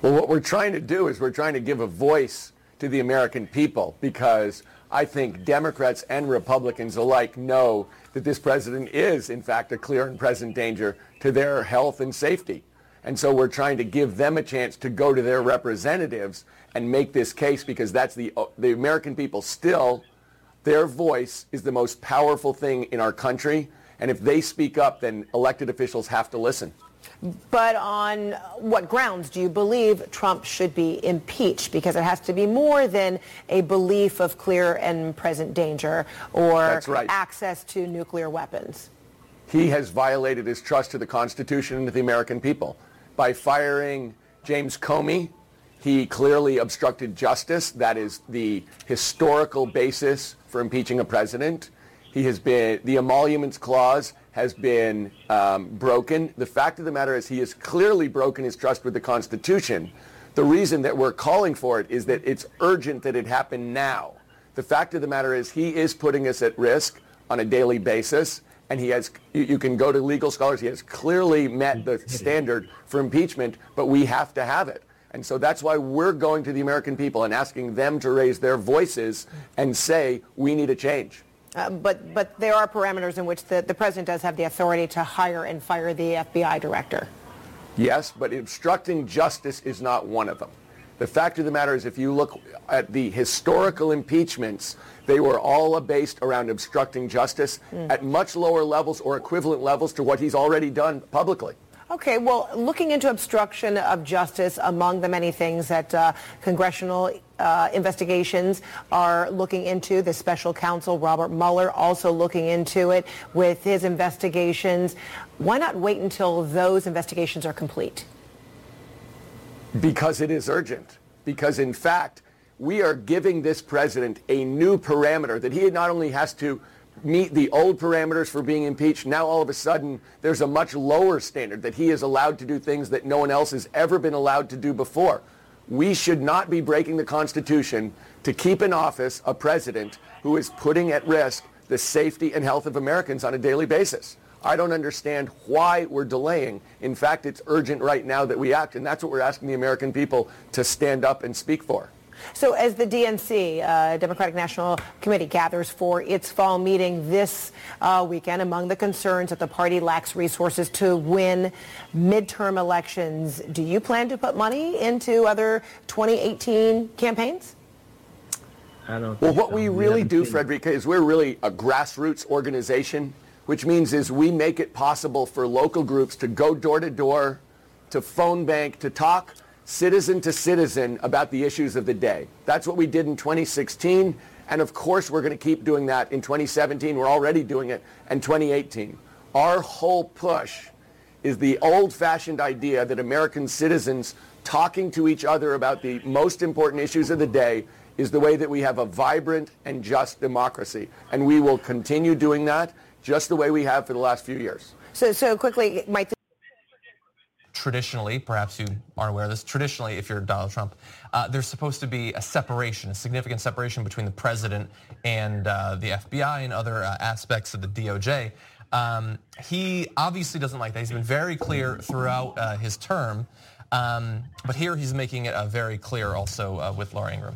Well, what we're trying to do is we're trying to give a voice to the American people because I think Democrats and Republicans alike know that this president is, in fact, a clear and present danger to their health and safety. And so we're trying to give them a chance to go to their representatives and make this case because that's the, uh, the American people still, their voice is the most powerful thing in our country. And if they speak up, then elected officials have to listen. But on what grounds do you believe Trump should be impeached? Because it has to be more than a belief of clear and present danger or right. access to nuclear weapons. He has violated his trust to the Constitution and to the American people. By firing James Comey, he clearly obstructed justice. That is the historical basis for impeaching a president. He has been, the emoluments clause has been um, broken. The fact of the matter is he has clearly broken his trust with the Constitution. The reason that we're calling for it is that it's urgent that it happen now. The fact of the matter is he is putting us at risk on a daily basis and he has you, can go to legal scholars he has clearly met the standard for impeachment but we have to have it and so that's why we're going to the american people and asking them to raise their voices and say we need a change Uh, but, but there are parameters in which the, the president does have the authority to hire and fire the FBI director. Yes, but obstructing justice is not one of them. The fact of the matter is if you look at the historical impeachments, they were all based around obstructing justice at much lower levels or equivalent levels to what he's already done publicly. Okay, well, looking into obstruction of justice among the many things that uh, congressional uh, investigations are looking into, the special counsel Robert Mueller also looking into it with his investigations. Why not wait until those investigations are complete? Because it is urgent. Because in fact, we are giving this president a new parameter that he not only has to meet the old parameters for being impeached, now all of a sudden there's a much lower standard that he is allowed to do things that no one else has ever been allowed to do before. We should not be breaking the Constitution to keep in office a president who is putting at risk the safety and health of Americans on a daily basis. I don't understand why we're delaying. In fact, it's urgent right now that we act, and that's what we're asking the American people to stand up and speak for. So as the DNC, uh, Democratic National Committee, gathers for its fall meeting this uh, weekend, among the concerns that the party lacks resources to win midterm elections, do you plan to put money into other 2018 campaigns? I don't. Well, what so. we haven't really do, seen- Frederica, is we're really a grassroots organization, which means is we make it possible for local groups to go door to door, to phone bank, to talk citizen to citizen about the issues of the day. That's what we did in 2016, and of course we're going to keep doing that in 2017. We're already doing it, and 2018. Our whole push is the old-fashioned idea that American citizens talking to each other about the most important issues of the day is the way that we have a vibrant and just democracy. And we will continue doing that just the way we have for the last few years. So, so quickly, Mike, traditionally, perhaps you aren't aware of this, traditionally, if you're Donald Trump, uh, there's supposed to be a separation, a significant separation between the president and uh, the FBI and other uh, aspects of the DOJ. Um, he obviously doesn't like that. He's been very clear throughout uh, his term, um, but here he's making it uh, very clear also uh, with Laura Ingraham.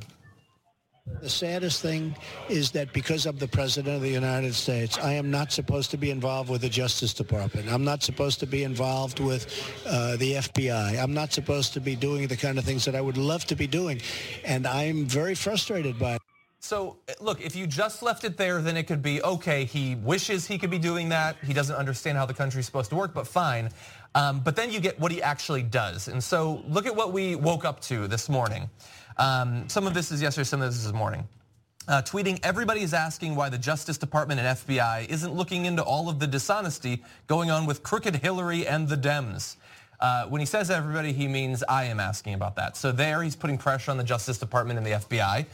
The saddest thing is that because I'm the President of the United States, I am not supposed to be involved with the Justice Department. I'm not supposed to be involved with uh, the FBI. I'm not supposed to be doing the kind of things that I would love to be doing. And I'm very frustrated by it. So, look, if you just left it there, then it could be, okay, he wishes he could be doing that. He doesn't understand how the country's supposed to work, but fine. Um, but then you get what he actually does. And so look at what we woke up to this morning. Um, some of this is yesterday, some of this is morning. Uh, tweeting, everybody is asking why the Justice Department and FBI isn't looking into all of the dishonesty going on with crooked Hillary and the Dems. Uh, when he says everybody, he means I am asking about that. So there, he's putting pressure on the Justice Department and the FBI.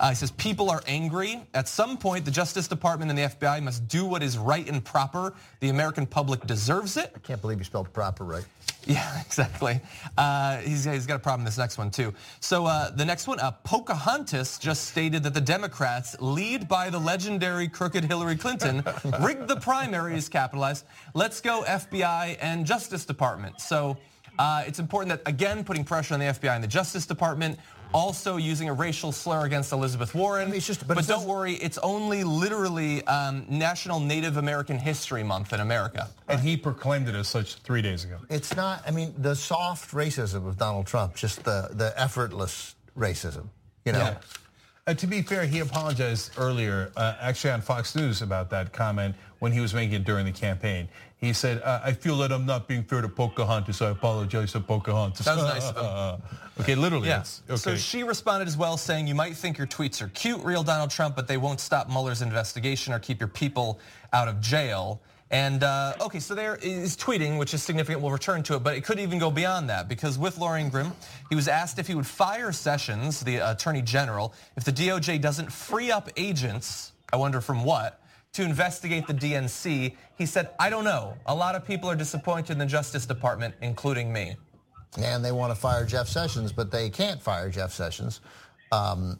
Uh, he says people are angry. At some point, the Justice Department and the FBI must do what is right and proper. The American public deserves it. I can't believe you spelled proper right. [laughs] Yeah, exactly. Uh, he's, he's got a problem this next one, too. So uh, the next one, uh, Pocahontas just stated that the Democrats, lead by the legendary crooked Hillary Clinton, [laughs] rigged the primaries, capitalized. Let's go FBI and Justice Department. So it's important that, again, putting pressure on the FBI and the Justice Department, also using a racial slur against Elizabeth Warren. just- but but it don't says- worry, it's only literally um, National Native American History Month in America. And he proclaimed it as such three days ago. It's not, I mean, the soft racism of Donald Trump, just the, the effortless racism, you know? Yeah. Uh, to be fair, he apologized earlier, uh, actually on Fox News, about that comment when he was making it during the campaign. He said, "I feel that I'm not being fair to Pocahontas, so I apologize to Pocahontas." Was nice of him. [laughs] okay, literally. Yeah. okay. So she responded as well, saying, "You might think your tweets are cute, real Donald Trump, but they won't stop Mueller's investigation or keep your people out of jail." And uh, okay, so there is tweeting, which is significant. We'll return to it, but it could even go beyond that because with Laura Ingraham, he was asked if he would fire Sessions, the Attorney General, if the DOJ doesn't free up agents. I wonder from what to investigate the DNC. He said, "I don't know. A lot of people are disappointed in the Justice Department, including me." and they want to fire Jeff Sessions, but they can't fire Jeff Sessions, um,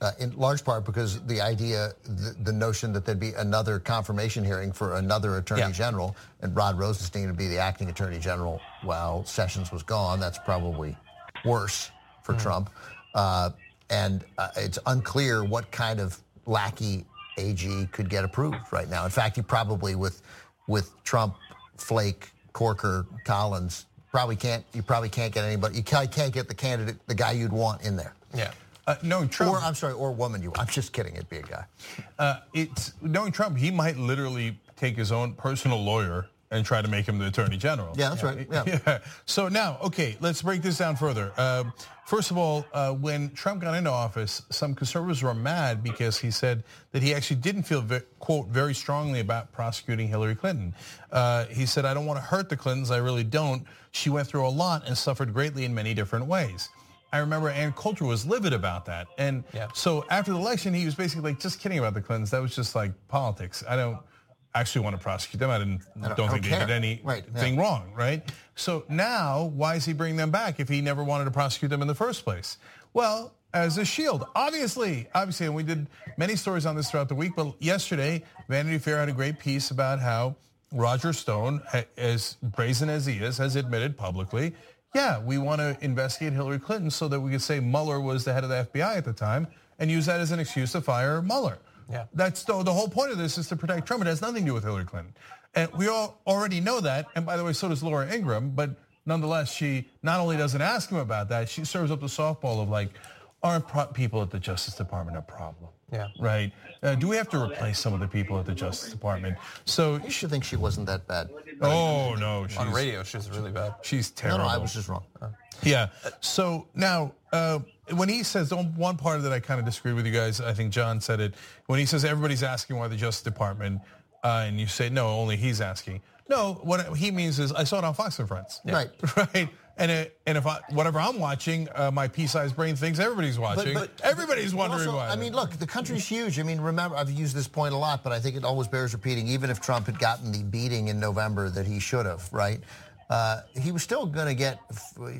uh, in large part because the idea, the, the, notion that there'd be another confirmation hearing for another attorney yeah. general, and Rod Rosenstein would be the acting attorney general while Sessions was gone. That's probably worse for mm. Trump, uh, and uh, it's unclear what kind of lackey AG could get approved right now. In fact, he probably with with Trump, Flake, Corker, Collins probably can't. You probably can't get anybody. You can't get the candidate, the guy you'd want in there. Yeah. Uh, knowing Trump, or I'm sorry, or woman you. I'm just kidding. It'd be a guy. Uh, it's knowing Trump. He might literally take his own personal lawyer and try to make him the attorney general. Yeah, that's right. Yeah. yeah. [laughs] So now, okay, let's break this down further. Um, first of all, uh, when Trump got into office, some conservatives were mad because he said that he actually didn't feel, quote, very strongly about prosecuting Hillary Clinton. Uh, he said, I don't want to hurt the Clintons. I really don't. She went through a lot and suffered greatly in many different ways. I remember Ann Coulter was livid about that. And yeah. so after the election, he was basically like, just kidding about the Clintons. That was just like politics. I don't actually want to prosecute them. I didn't I don't, don't think don't they did care. Right, anything yeah. wrong, right? So now, why is he bringing them back if he never wanted to prosecute them in the first place? Well, as a shield, obviously, obviously, and we did many stories on this throughout the week. But yesterday, Vanity Fair had a great piece about how Roger Stone, as brazen as he is, has admitted publicly, yeah, we want to investigate Hillary Clinton so that we could say Mueller was the head of the FBI at the time and use that as an excuse to fire Mueller. Yeah. That's the, the whole point of this is to protect Trump. It has nothing to do with Hillary Clinton. And we all already know that. And by the way, so does Laura Ingraham. But nonetheless, she not only doesn't ask him about that, she serves up the softball of like, aren't pro- people at the Justice Department a problem? Yeah. Right. Uh, do we have to replace some of the people at the Justice Department? So you should think she wasn't that bad. Oh no, she's, on radio she's really bad. She's terrible. No, no, I was just wrong. Yeah. So now, uh, when he says one part of that I kind of disagree with you guys, I think John said it when he says everybody's asking why the Justice Department, uh, and you say no, only he's asking. No, what he means is I saw it on Fox and Friends. Yeah. Right. [laughs] Right. And it, and if I, whatever I'm watching, uh, my pea-sized brain thinks everybody's watching. But, but everybody's wondering also, why. I mean, look, the country's huge. I mean, remember, I've used this point a lot, but I think it always bears repeating. Even if Trump had gotten the beating in November that he should have, right? Uh, he was still going to get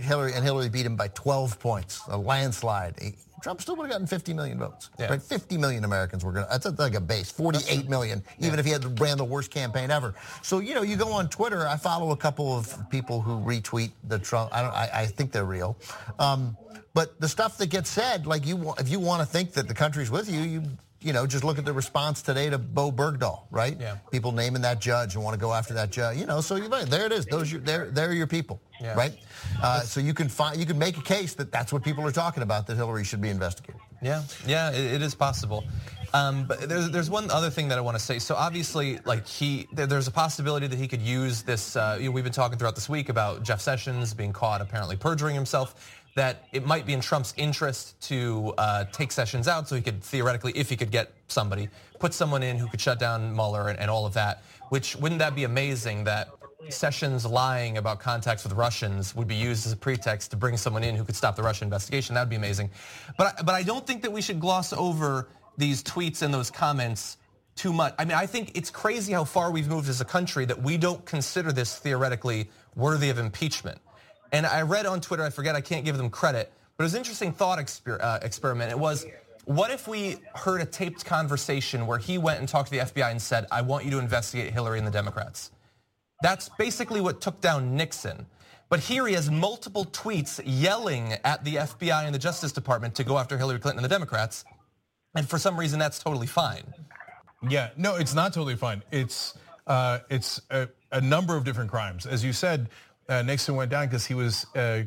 Hillary, and Hillary beat him by 12 points, a landslide. He, Trump still would have gotten 50 million votes. Yeah. Right? 50 million Americans were going to, that's like a base, 48 million, even if he had ran the worst campaign ever. So, you know, you go on Twitter, I follow a couple of people who retweet the Trump, I, don't, I, I think they're real. Um, but the stuff that gets said, like you, if you want to think that the country's with you, you you know, just look at the response today to Bo Bergdahl, right? Yeah. People naming that judge and want to go after that judge. You know, so you there it is. Those are, there there are your people, Yeah. right? Uh, so you can find you can make a case that that's what people are talking about that Hillary should be investigated. Yeah, yeah, it, it is possible. Um, but there's there's one other thing that I want to say. So obviously, like he, there, there's a possibility that he could use this. Uh, you know, we've been talking throughout this week about Jeff Sessions being caught apparently perjuring himself. That it might be in Trump's interest to uh, take Sessions out, so he could theoretically, if he could get somebody, put someone in who could shut down Mueller and, and all of that. Which wouldn't that be amazing that Sessions lying about contacts with Russians would be used as a pretext to bring someone in who could stop the Russian investigation. That would be amazing. But but I don't think that we should gloss over these tweets and those comments too much. I mean, I think it's crazy how far we've moved as a country that we don't consider this theoretically worthy of impeachment. And I read on Twitter, I forget, I can't give them credit, but it was an interesting thought uh, experiment. It was, what if we heard a taped conversation where he went and talked to the FBI and said, I want you to investigate Hillary and the Democrats? That's basically what took down Nixon. But here he has multiple tweets yelling at the FBI and the Justice Department to go after Hillary Clinton and the Democrats. And for some reason, that's totally fine. Yeah, no, it's not totally fine. It's uh, it's a, a number of different crimes. As you said, Nixon went down because he was uh,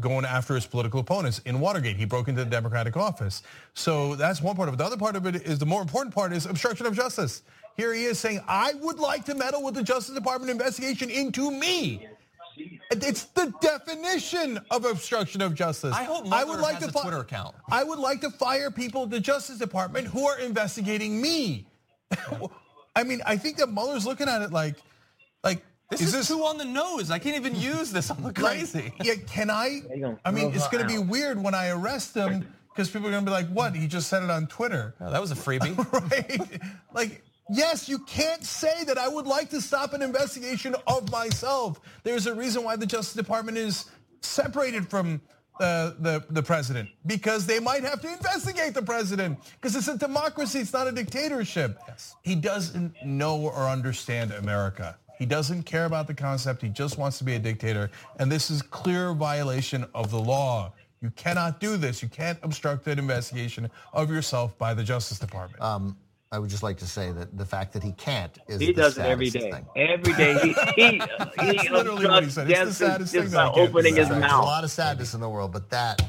going after his political opponents in Watergate. He broke into the Democratic office. So that's one part of it. The other part of it is the more important part is obstruction of justice. Here he is saying, I would like to meddle with the Justice Department investigation into me. It's the definition of obstruction of justice. I hope I Mueller would like has to a fi- Twitter account. I would like to fire people at the Justice Department who are investigating me. [laughs] I mean, I think that Mueller's looking at it like, like, This is, too on the nose. I can't even use this. I'm crazy. Like, yeah, can I? I mean, it's going to be weird when I arrest him because people are going to be like, "What? He just said it on Twitter." Oh, that was a freebie, [laughs] right? Like, yes, you can't say that I would like to stop an investigation of myself. There's a reason why the Justice Department is separated from uh, the the president because they might have to investigate the president because it's a democracy. It's not a dictatorship. He doesn't know or understand America. He doesn't care about the concept. He just wants to be a dictator. And this is clear violation of the law. You cannot do this. You can't obstruct an investigation of yourself by the Justice Department. Um, I would just like to say that the fact that he can't is He the does it every saddest day. thing. Every day he he, [laughs] That's he literally what he obstructs said. It's the justice saddest thing just that I by opening his There's a lot of sadness in the world, but that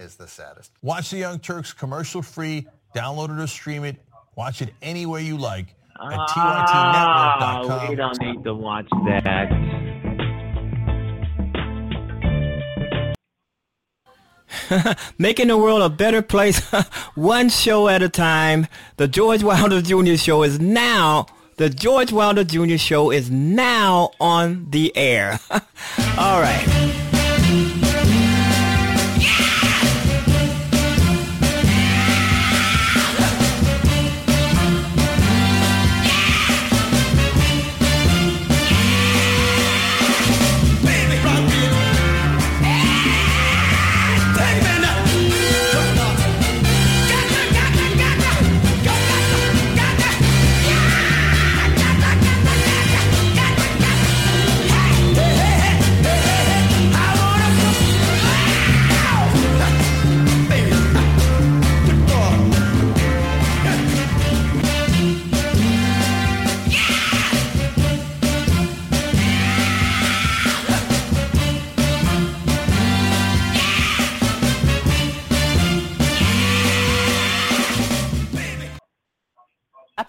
is the saddest. Watch the Young Turks commercial free. Download it or stream it. Watch it anywhere you like at Ah, tytnetwork.com. we don't need to watch that. [laughs] Making the world a better place, [laughs] one show at a time. The George Wilder Jr. Show is now, the George Wilder Jr. Show is now on the air. [laughs] All right.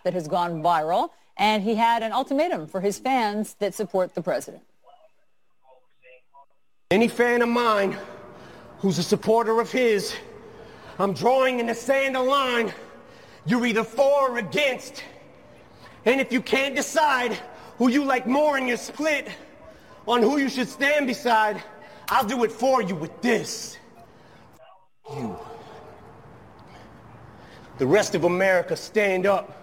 That has gone viral, and he had an ultimatum for his fans that support the president. Any fan of mine who's a supporter of his, I'm drawing in the sand a line. You're either for or against. And if you can't decide who you like more in your split on who you should stand beside, I'll do it for you with this. You. The rest of America stand up.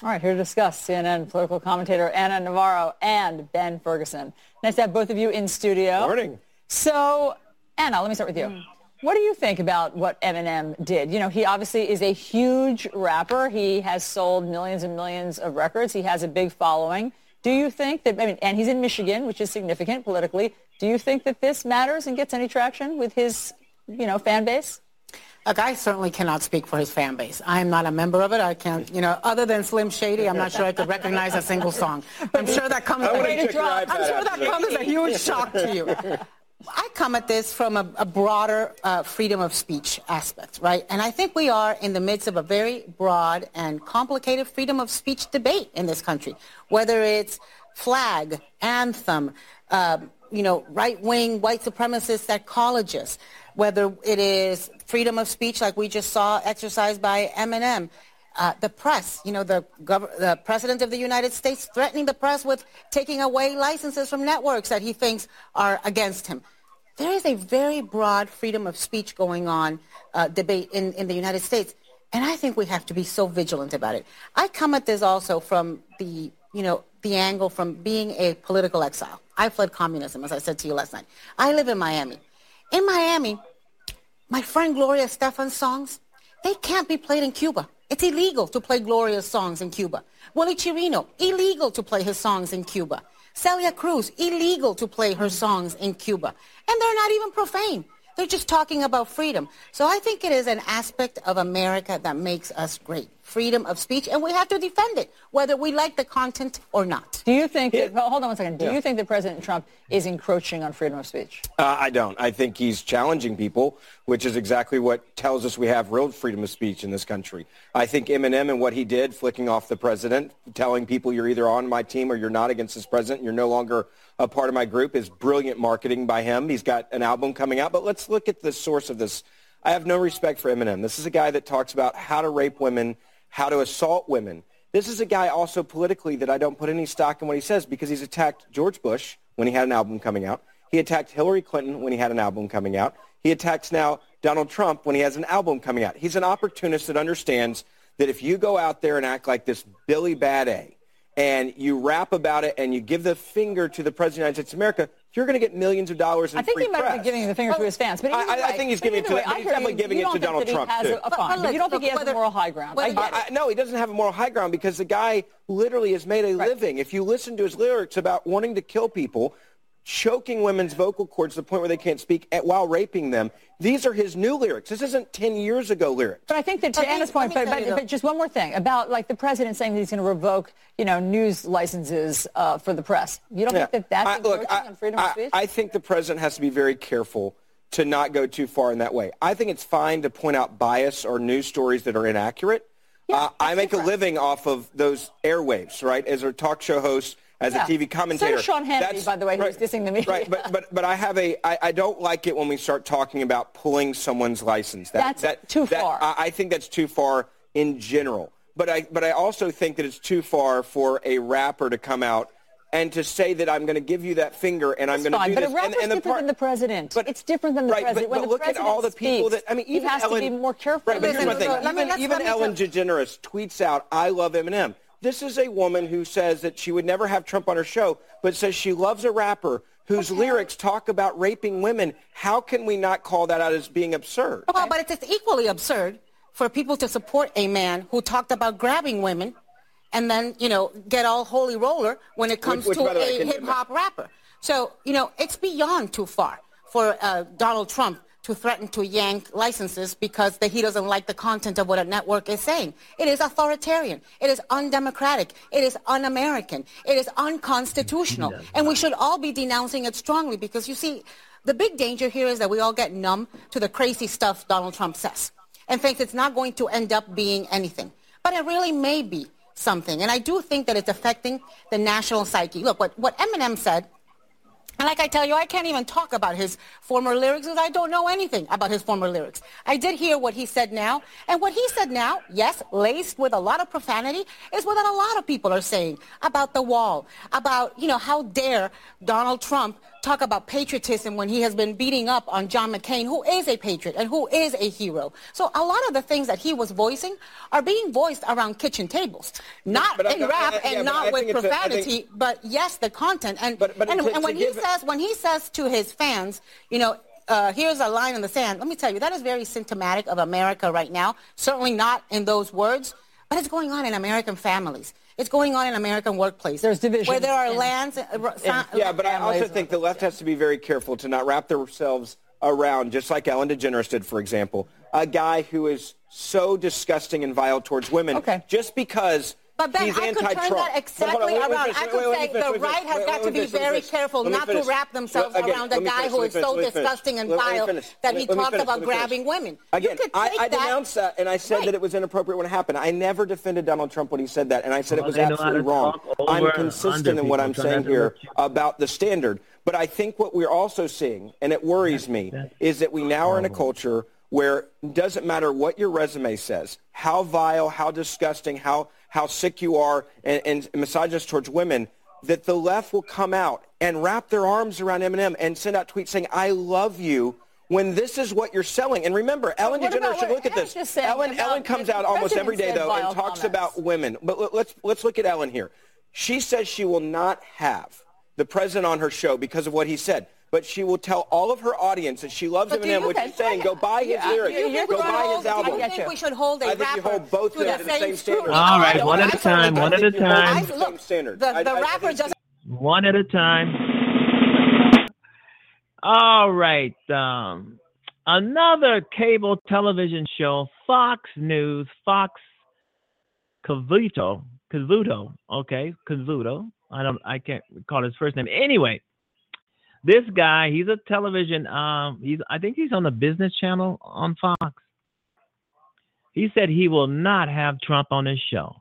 All right, here to discuss CNN political commentator Ana Navarro and Ben Ferguson. Nice to have both of you in studio. Morning. So, Ana, let me start with you. Mm. What do you think about what Eminem did? You know, he obviously is a huge rapper. He has sold millions and millions of records. He has a big following. Do you think that, I mean, and he's in Michigan, which is significant politically. Do you think that this matters and gets any traction with his, you know, fan base? Look, I certainly cannot speak for his fan base. I am not a member of it. I can't, you know, other than Slim Shady, I'm not sure I could recognize a single song. I'm sure that comes. I wanna as a- check your I'm sure that comes as a huge shock to you. I come at this from a, a broader uh, freedom of speech aspect, right? And I think we are in the midst of a very broad and complicated freedom of speech debate in this country, whether it's flag, anthem, uh, you know, right-wing white supremacists at colleges, whether it is freedom of speech like we just saw exercised by Eminem, uh, the press, you know, the, gov- the president of the United States threatening the press with taking away licenses from networks that he thinks are against him. There is a very broad freedom of speech going on uh, debate in, in the United States, and I think we have to be so vigilant about it. I come at this also from the, you know, the angle from being a political exile. I fled communism, as I said to you last night. I live in Miami. In Miami, my friend Gloria Estefan's songs, they can't be played in Cuba. It's illegal to play Gloria's songs in Cuba. Willie Chirino, illegal to play his songs in Cuba. Celia Cruz, illegal to play her songs in Cuba. And they're not even profane. They're just talking about freedom. So I think it is an aspect of America that makes us great. Freedom of speech, and we have to defend it, whether we like the content or not. Do you think? That, hold on one second. Do you think that President Trump is encroaching on freedom of speech? Uh, I don't. I think he's challenging people, which is exactly what tells us we have real freedom of speech in this country. I think Eminem and what he did, flicking off the president, telling people you're either on my team or you're not against this president, you're no longer a part of my group, is brilliant marketing by him. He's got an album coming out, but let's look at the source of this. I have no respect for Eminem. This is a guy that talks about how to rape women, how to assault women. This is a guy also politically that I don't put any stock in what he says because he's attacked George Bush when he had an album coming out. He attacked Hillary Clinton when he had an album coming out. He attacks now Donald Trump when he has an album coming out. He's an opportunist that understands that if you go out there and act like this Billy Bad A and you rap about it and you give the finger to the President of the United States of America, you're going to get millions of dollars in I think free he might press. be giving the finger to his fans, but I- I- I think he's giving it to- way, but I he's definitely you. giving You it to think Donald he Trump, has too. a- a fine, but you don't think he has a moral high ground. I get it. I, I, no, he doesn't have a moral high ground because the guy literally has made a living. If you listen to his lyrics about wanting to kill people, choking women's vocal cords to the point where they can't speak at, while raping them, these are his new lyrics. This isn't 10 years ago lyrics. But I think that to Let me- Ana's point, but, but, but just one more thing about like the president saying that he's going to revoke, you know, news licenses uh, for the press. You don't Yeah. think that that's I- look, encroaching on freedom of I, speech? I think the president has to be very careful to not go too far in that way. I think it's fine to point out bias or news stories that are inaccurate. uh, I make a living off of those airwaves, right? As a talk show host, as Yeah. a TV commentator. So Sean Hannity, That's- by the way, who's dissing the media. Right, but but but I have a I, I don't like it when we start talking about pulling someone's license. That, That's that, too that- far. I, I think that's too far in general. But I but I also think that it's too far for a rapper to come out and to say that I'm going to give you that finger and I'm going to do but this. a rapper's and, and the different part- than the president. But, it's different than the Right, but- president. when but the look at all the people speaks, that- I mean, he even has Ellen- to be more careful. Right, but here's my thing. Even, even Ellen DeGeneres tweets out, "I love Eminem." This is a woman who says that she would never have Trump on her show, but says she loves a rapper whose lyrics talk about raping women. How can we not call that out as being absurd? Well, but it's equally absurd for people to support a man who talked about grabbing women and then, you know, get all holy roller when it comes which, to way, I a can- hip hop rapper. So, you know, it's beyond too far for uh, Donald Trump to threaten to yank licenses because the, he doesn't like the content of what a network is saying. It is authoritarian. It is undemocratic. It is un-American. It is unconstitutional. And we should all be denouncing it strongly because, you see, the big danger here is that we all get numb to the crazy stuff Donald Trump says and think it's not going to end up being anything. But it really may be something. And I do think that it's affecting the national psyche. Look, what, what Eminem said and like I tell you, I can't even talk about his former lyrics because I don't know anything about his former lyrics. I did hear what he said now. And what he said now, yes, laced with a lot of profanity, is what a lot of people are saying about the wall, about, you know, how dare Donald Trump talk about patriotism when he has been beating up on John McCain, who is a patriot and who is a hero. So a lot of the things that he was voicing are being voiced around kitchen tables, not But I- in I- rap I- yeah, and but I not with it's think- profanity, but yes, the content. And, but and, to- and when he give- says when he says to his fans, you know, uh, here's a line in the sand. Let me tell you, that is very symptomatic of America right now. Certainly not in those words, but it's going on in American families. It's going on in American workplaces. There's divisions where there are in- lands. uh, And- yeah, but I also think the left has to be very careful to not wrap themselves around, just like Ellen DeGeneres did, for example, a guy who is so disgusting and vile towards women just because But Ben, he's I could turn that But hold on, exactly around. finish, I could wait, say me finish, the let right has wait, got to be finish, very careful not to wrap themselves Again, around a guy finish, who let is me so finish, let me finish. disgusting and Let me vile that Let he me talks finish, about let me finish. grabbing women. Again, you could I, take I that. denounced that, and I said that it was inappropriate when it happened. I never defended Donald Trump when he said that, and I said it was they know how absolutely wrong. I'm consistent in what I'm saying here about the standard. But I think what we're also seeing, and it worries me, is that we now are in a culture where it doesn't matter what your resume says, how vile, how disgusting, how, how sick you are, and, and misogynist towards women, that the left will come out and wrap their arms around Eminem and send out tweets saying, I love you, when this is what you're selling. And remember, Ellen DeGeneres should look at this. Ellen, Ellen comes out almost every day, though, and talks comments. about women. But let's, let's look at Ellen here. She says she will not have the president on her show because of what he said. But she will tell all of her audience that she loves But do Eminem, you- which is saying, go buy his Yeah, lyrics, you- you go should buy hold- his album. Do you think we should hold a I think you hold both to of the them to the same same standard. All right, one at a time, one at a time. Look, The, the I- I rapper think- doesn't. One at a time. All right. Um, another cable television show, Fox News, Fox Cavuto, Cavuto, okay, Cavuto. I don't, I can't recall his first name. Anyway, this guy, he's a television. Um, he's, I think he's on the Business Channel on Fox. He said he will not have Trump on his show.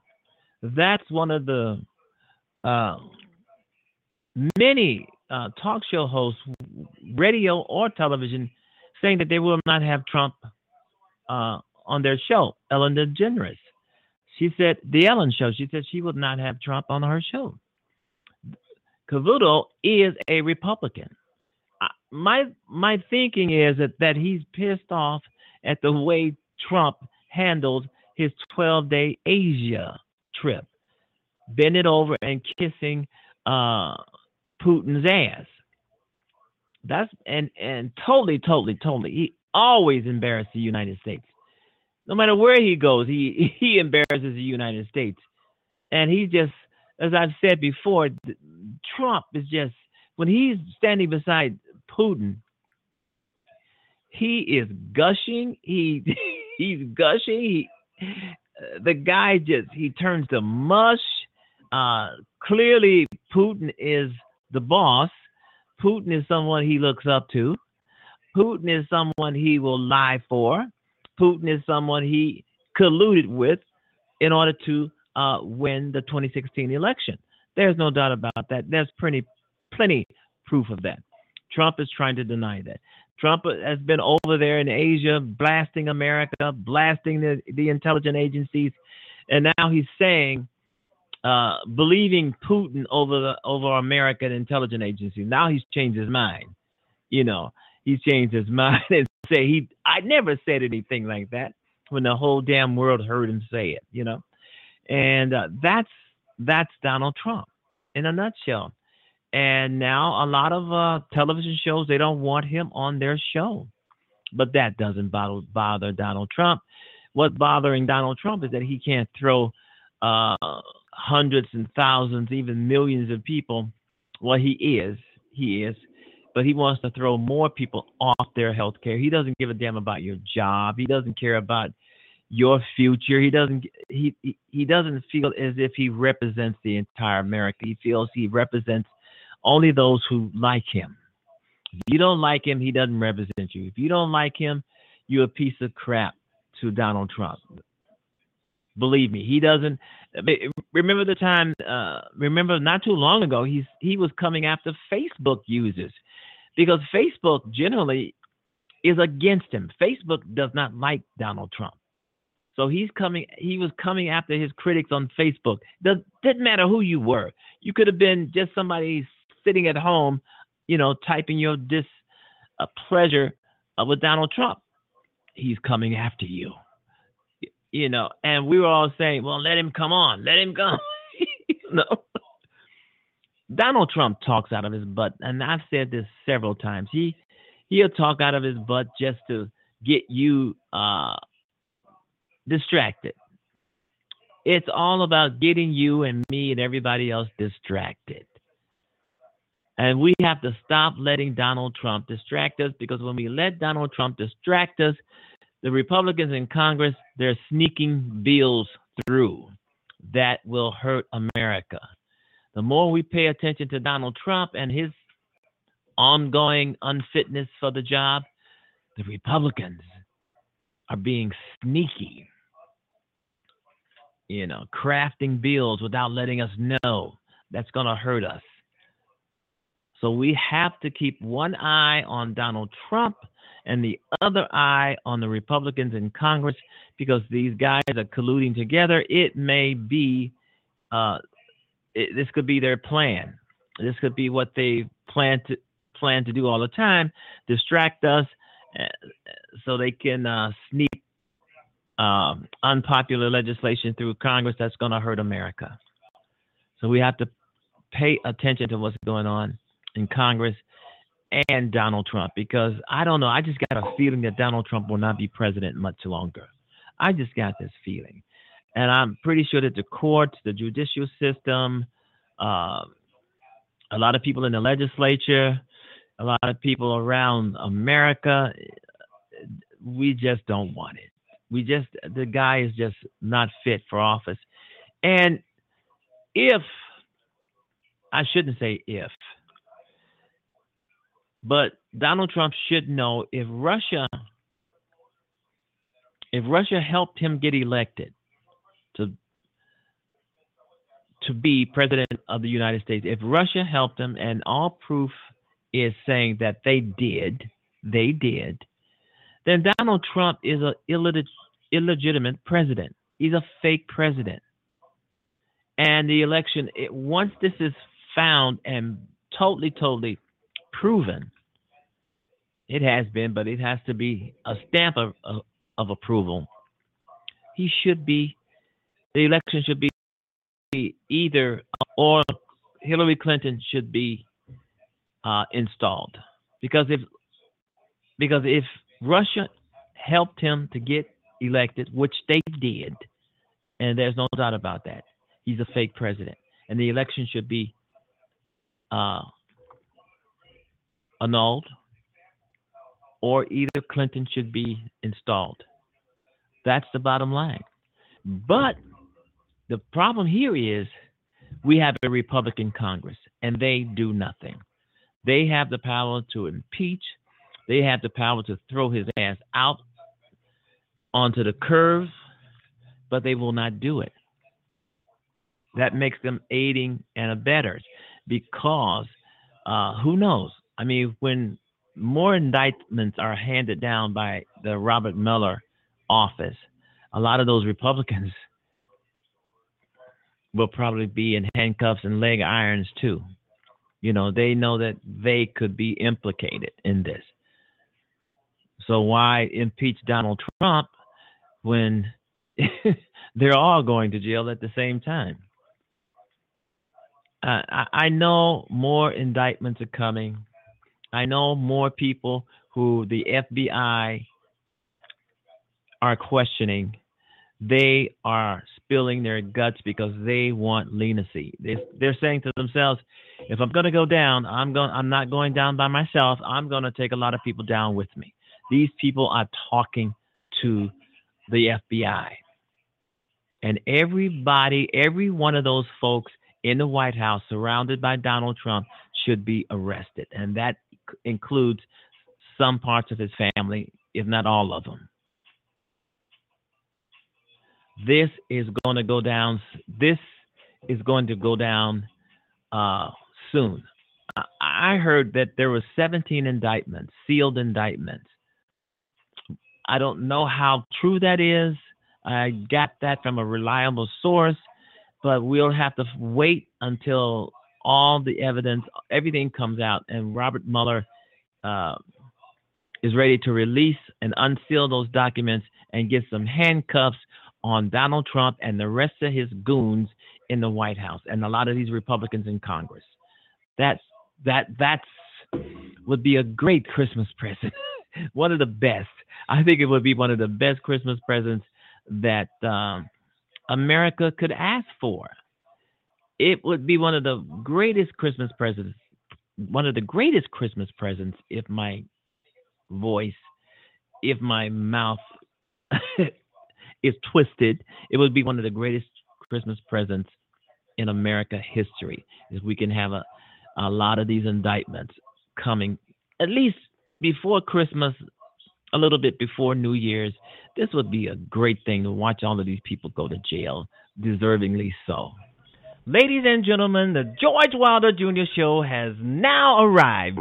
That's one of the uh, many uh, talk show hosts, radio or television, saying that they will not have Trump uh, on their show. Ellen DeGeneres, she said the Ellen Show. She said she would not have Trump on her show. Cavuto is a Republican. My my thinking is that, that he's pissed off at the way Trump handled his 12 day Asia trip, bending over and kissing uh, Putin's ass. That's and and totally, totally, totally. He always embarrassed the United States. No matter where he goes, he [laughs] he embarrasses the United States. And he just, as I've said before, Trump is just when he's standing beside Putin, he is gushing. He [laughs] he's gushing. He uh, the guy just he turns to mush. Uh, clearly, Putin is the boss. Putin is someone he looks up to. Putin is someone he will lie for. Putin is someone he colluded with in order to uh, win the 2016 election. There's no doubt about that. There's plenty, plenty proof of that. Trump is trying to deny that. Trump has been over there in Asia blasting America, blasting the, the intelligence agencies, and now he's saying, uh, believing Putin over the over American intelligence agencies. Now he's changed his mind. You know, he's changed his [laughs] mind and say he. I never said anything like that when the whole damn world heard him say it. You know, and uh, that's that's Donald Trump in a nutshell. And now a lot of uh, television shows they don't want him on their show, but that doesn't bother, bother Donald Trump. What's bothering Donald Trump is that he can't throw uh, hundreds and thousands, even millions of people. Well, he is, he is, but he wants to throw more people off their health care. He doesn't give a damn about your job. He doesn't care about your future. He doesn't he he- doesn't feel as if he represents the entire America. He feels he represents only those who like him. If you don't like him, he doesn't represent you. If you don't like him, you're a piece of crap to Donald Trump. Believe me, he doesn't. Remember the time? Uh, remember not too long ago, he's he was coming after Facebook users because Facebook generally is against him. Facebook does not like Donald Trump. So he's coming. He was coming after his critics on Facebook. Does didn't matter who you were. You could have been just somebody sitting at home, you know, typing your dis uh, uh, with Donald Trump. He's coming after you. You know, and we were all saying, "Well, let him come on. Let him come." [laughs] you know. Donald Trump talks out of his butt, and I've said this several times. He he'll talk out of his butt just to get you uh, distracted. It's all about getting you and me and everybody else distracted. And we have to stop letting Donald Trump distract us because when we let Donald Trump distract us, the Republicans in Congress, they're sneaking bills through that will hurt America. The more we pay attention to Donald Trump and his ongoing unfitness for the job, the Republicans are being sneaky, you know, crafting bills without letting us know. That's going to hurt us. So we have to keep one eye on Donald Trump and the other eye on the Republicans in Congress because these guys are colluding together. It may be, uh, it, this could be their plan. This could be what they plan to plan to do all the time, distract us, uh, so they can uh, sneak um, unpopular legislation through Congress that's going to hurt America. So we have to pay attention to what's going on in Congress and Donald Trump because I don't know. I just got a feeling that Donald Trump will not be president much longer. I just got this feeling. And I'm pretty sure that the courts, the judicial system, uh, a lot of people in the legislature, a lot of people around America, we just don't want it. We just, the guy is just not fit for office. And if I shouldn't say if, but Donald Trump should know if Russia if Russia helped him get elected to to be president of the United States, if Russia helped him and all proof is saying that they did, they did, then Donald Trump is a illegit- illegitimate president. He's a fake president. And the election, it, once this is found and totally, totally proven, it has been, but it has to be a stamp of, of, of approval. He should be, the election should be either, or Hillary Clinton should be uh, installed. Because if, because if Russia helped him to get elected, which they did, and there's no doubt about that, he's a fake president, and the election should be uh, annulled, or either Clinton should be installed. That's the bottom line. But the problem here is we have a Republican Congress, and they do nothing. They have the power to impeach. They have the power to throw his ass out onto the curve, but they will not do it. That makes them aiding and abettors because uh, who knows? I mean, when more indictments are handed down by the Robert Mueller office, a lot of those Republicans will probably be in handcuffs and leg irons too. You know, they know that they could be implicated in this. So why impeach Donald Trump when [laughs] they're all going to jail at the same time? Uh, I, I know more indictments are coming. I know more people who the FBI are questioning. They are spilling their guts because they want leniency. They, they're saying to themselves, "If I'm going to go down, I'm going. I'm not going down by myself. I'm going to take a lot of people down with me." These people are talking to the FBI, and everybody, every one of those folks in the White House, surrounded by Donald Trump, should be arrested, and that includes some parts of his family, if not all of them. This is going to go down. This is going to go down uh, soon. I- heard that there were 17 indictments, sealed indictments. I don't know how true that is. I got that from a reliable source, but we'll have to wait until all the evidence, everything comes out, and Robert Mueller uh, is ready to release and unseal those documents and get some handcuffs on Donald Trump and the rest of his goons in the White House and a lot of these Republicans in Congress. That's that that's would be a great Christmas present. [laughs] one of the best. I think it would be one of the best Christmas presents that um, America could ask for. It would be one of the greatest Christmas presents, one of the greatest Christmas presents if my voice, if my mouth [laughs] is twisted, it would be one of the greatest Christmas presents in America history. If we can have a, a lot of these indictments coming at least before Christmas, a little bit before New Year's, this would be a great thing to watch all of these people go to jail, deservingly so. Ladies and gentlemen, the George Wilder Jr. Show has now arrived.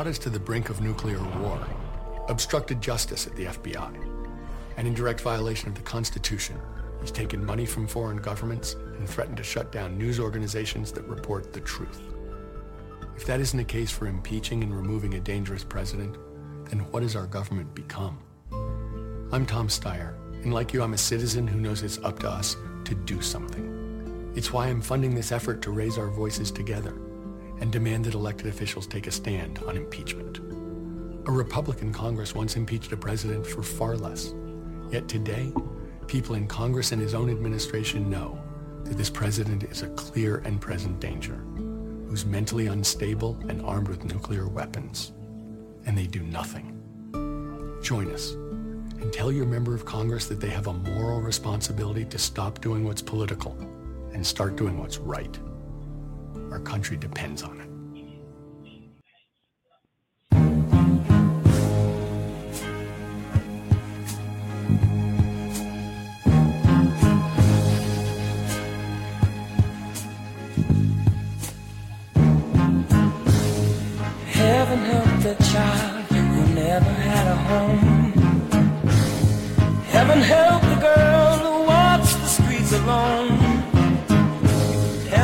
Brought us to the brink of nuclear war, obstructed justice at the FBI, and in direct violation of the Constitution, he's taken money from foreign governments and threatened to shut down news organizations that report the truth. If that isn't a case for impeaching and removing a dangerous president, then what has our government become? I'm Tom Steyer, and like you, I'm a citizen who knows it's up to us to do something. It's why I'm funding this effort to raise our voices together and demand that elected officials take a stand on impeachment. A Republican Congress once impeached a president for far less. Yet today, people in Congress and his own administration know that this president is a clear and present danger, who's mentally unstable and armed with nuclear weapons. And they do nothing. Join us and tell your member of Congress that they have a moral responsibility to stop doing what's political and start doing what's right. Our country depends on it. Heaven help the child who never had a home. Heaven help the girl who walks the streets alone.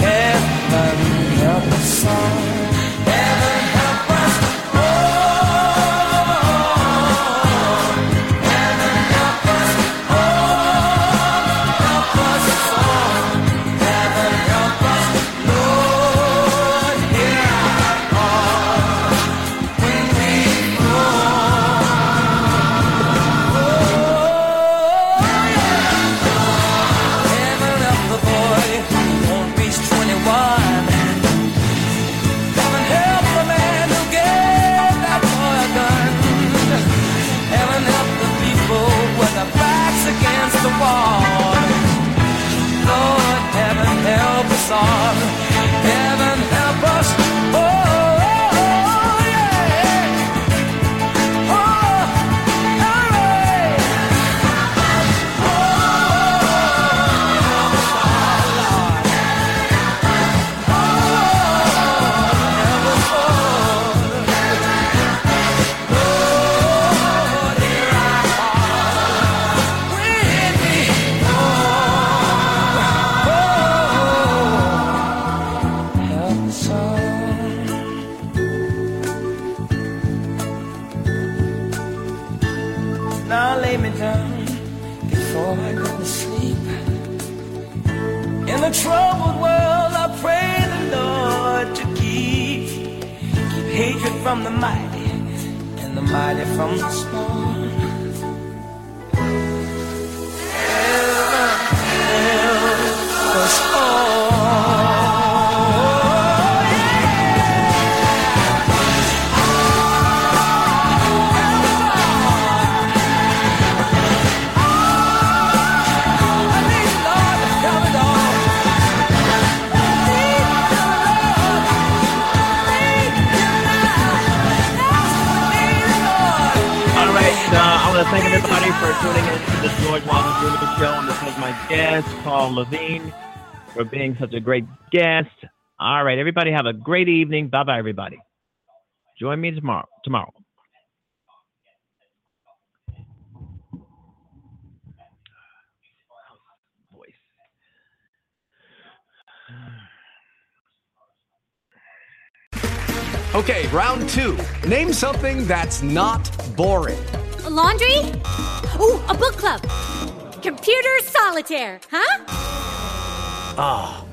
Heaven help us. Such a great guest. All right, everybody have a great evening. Bye bye, everybody. Join me tomorrow. Tomorrow. Okay, round two. Name something that's not boring. A laundry? Ooh, a book club. Computer solitaire, huh? Ah,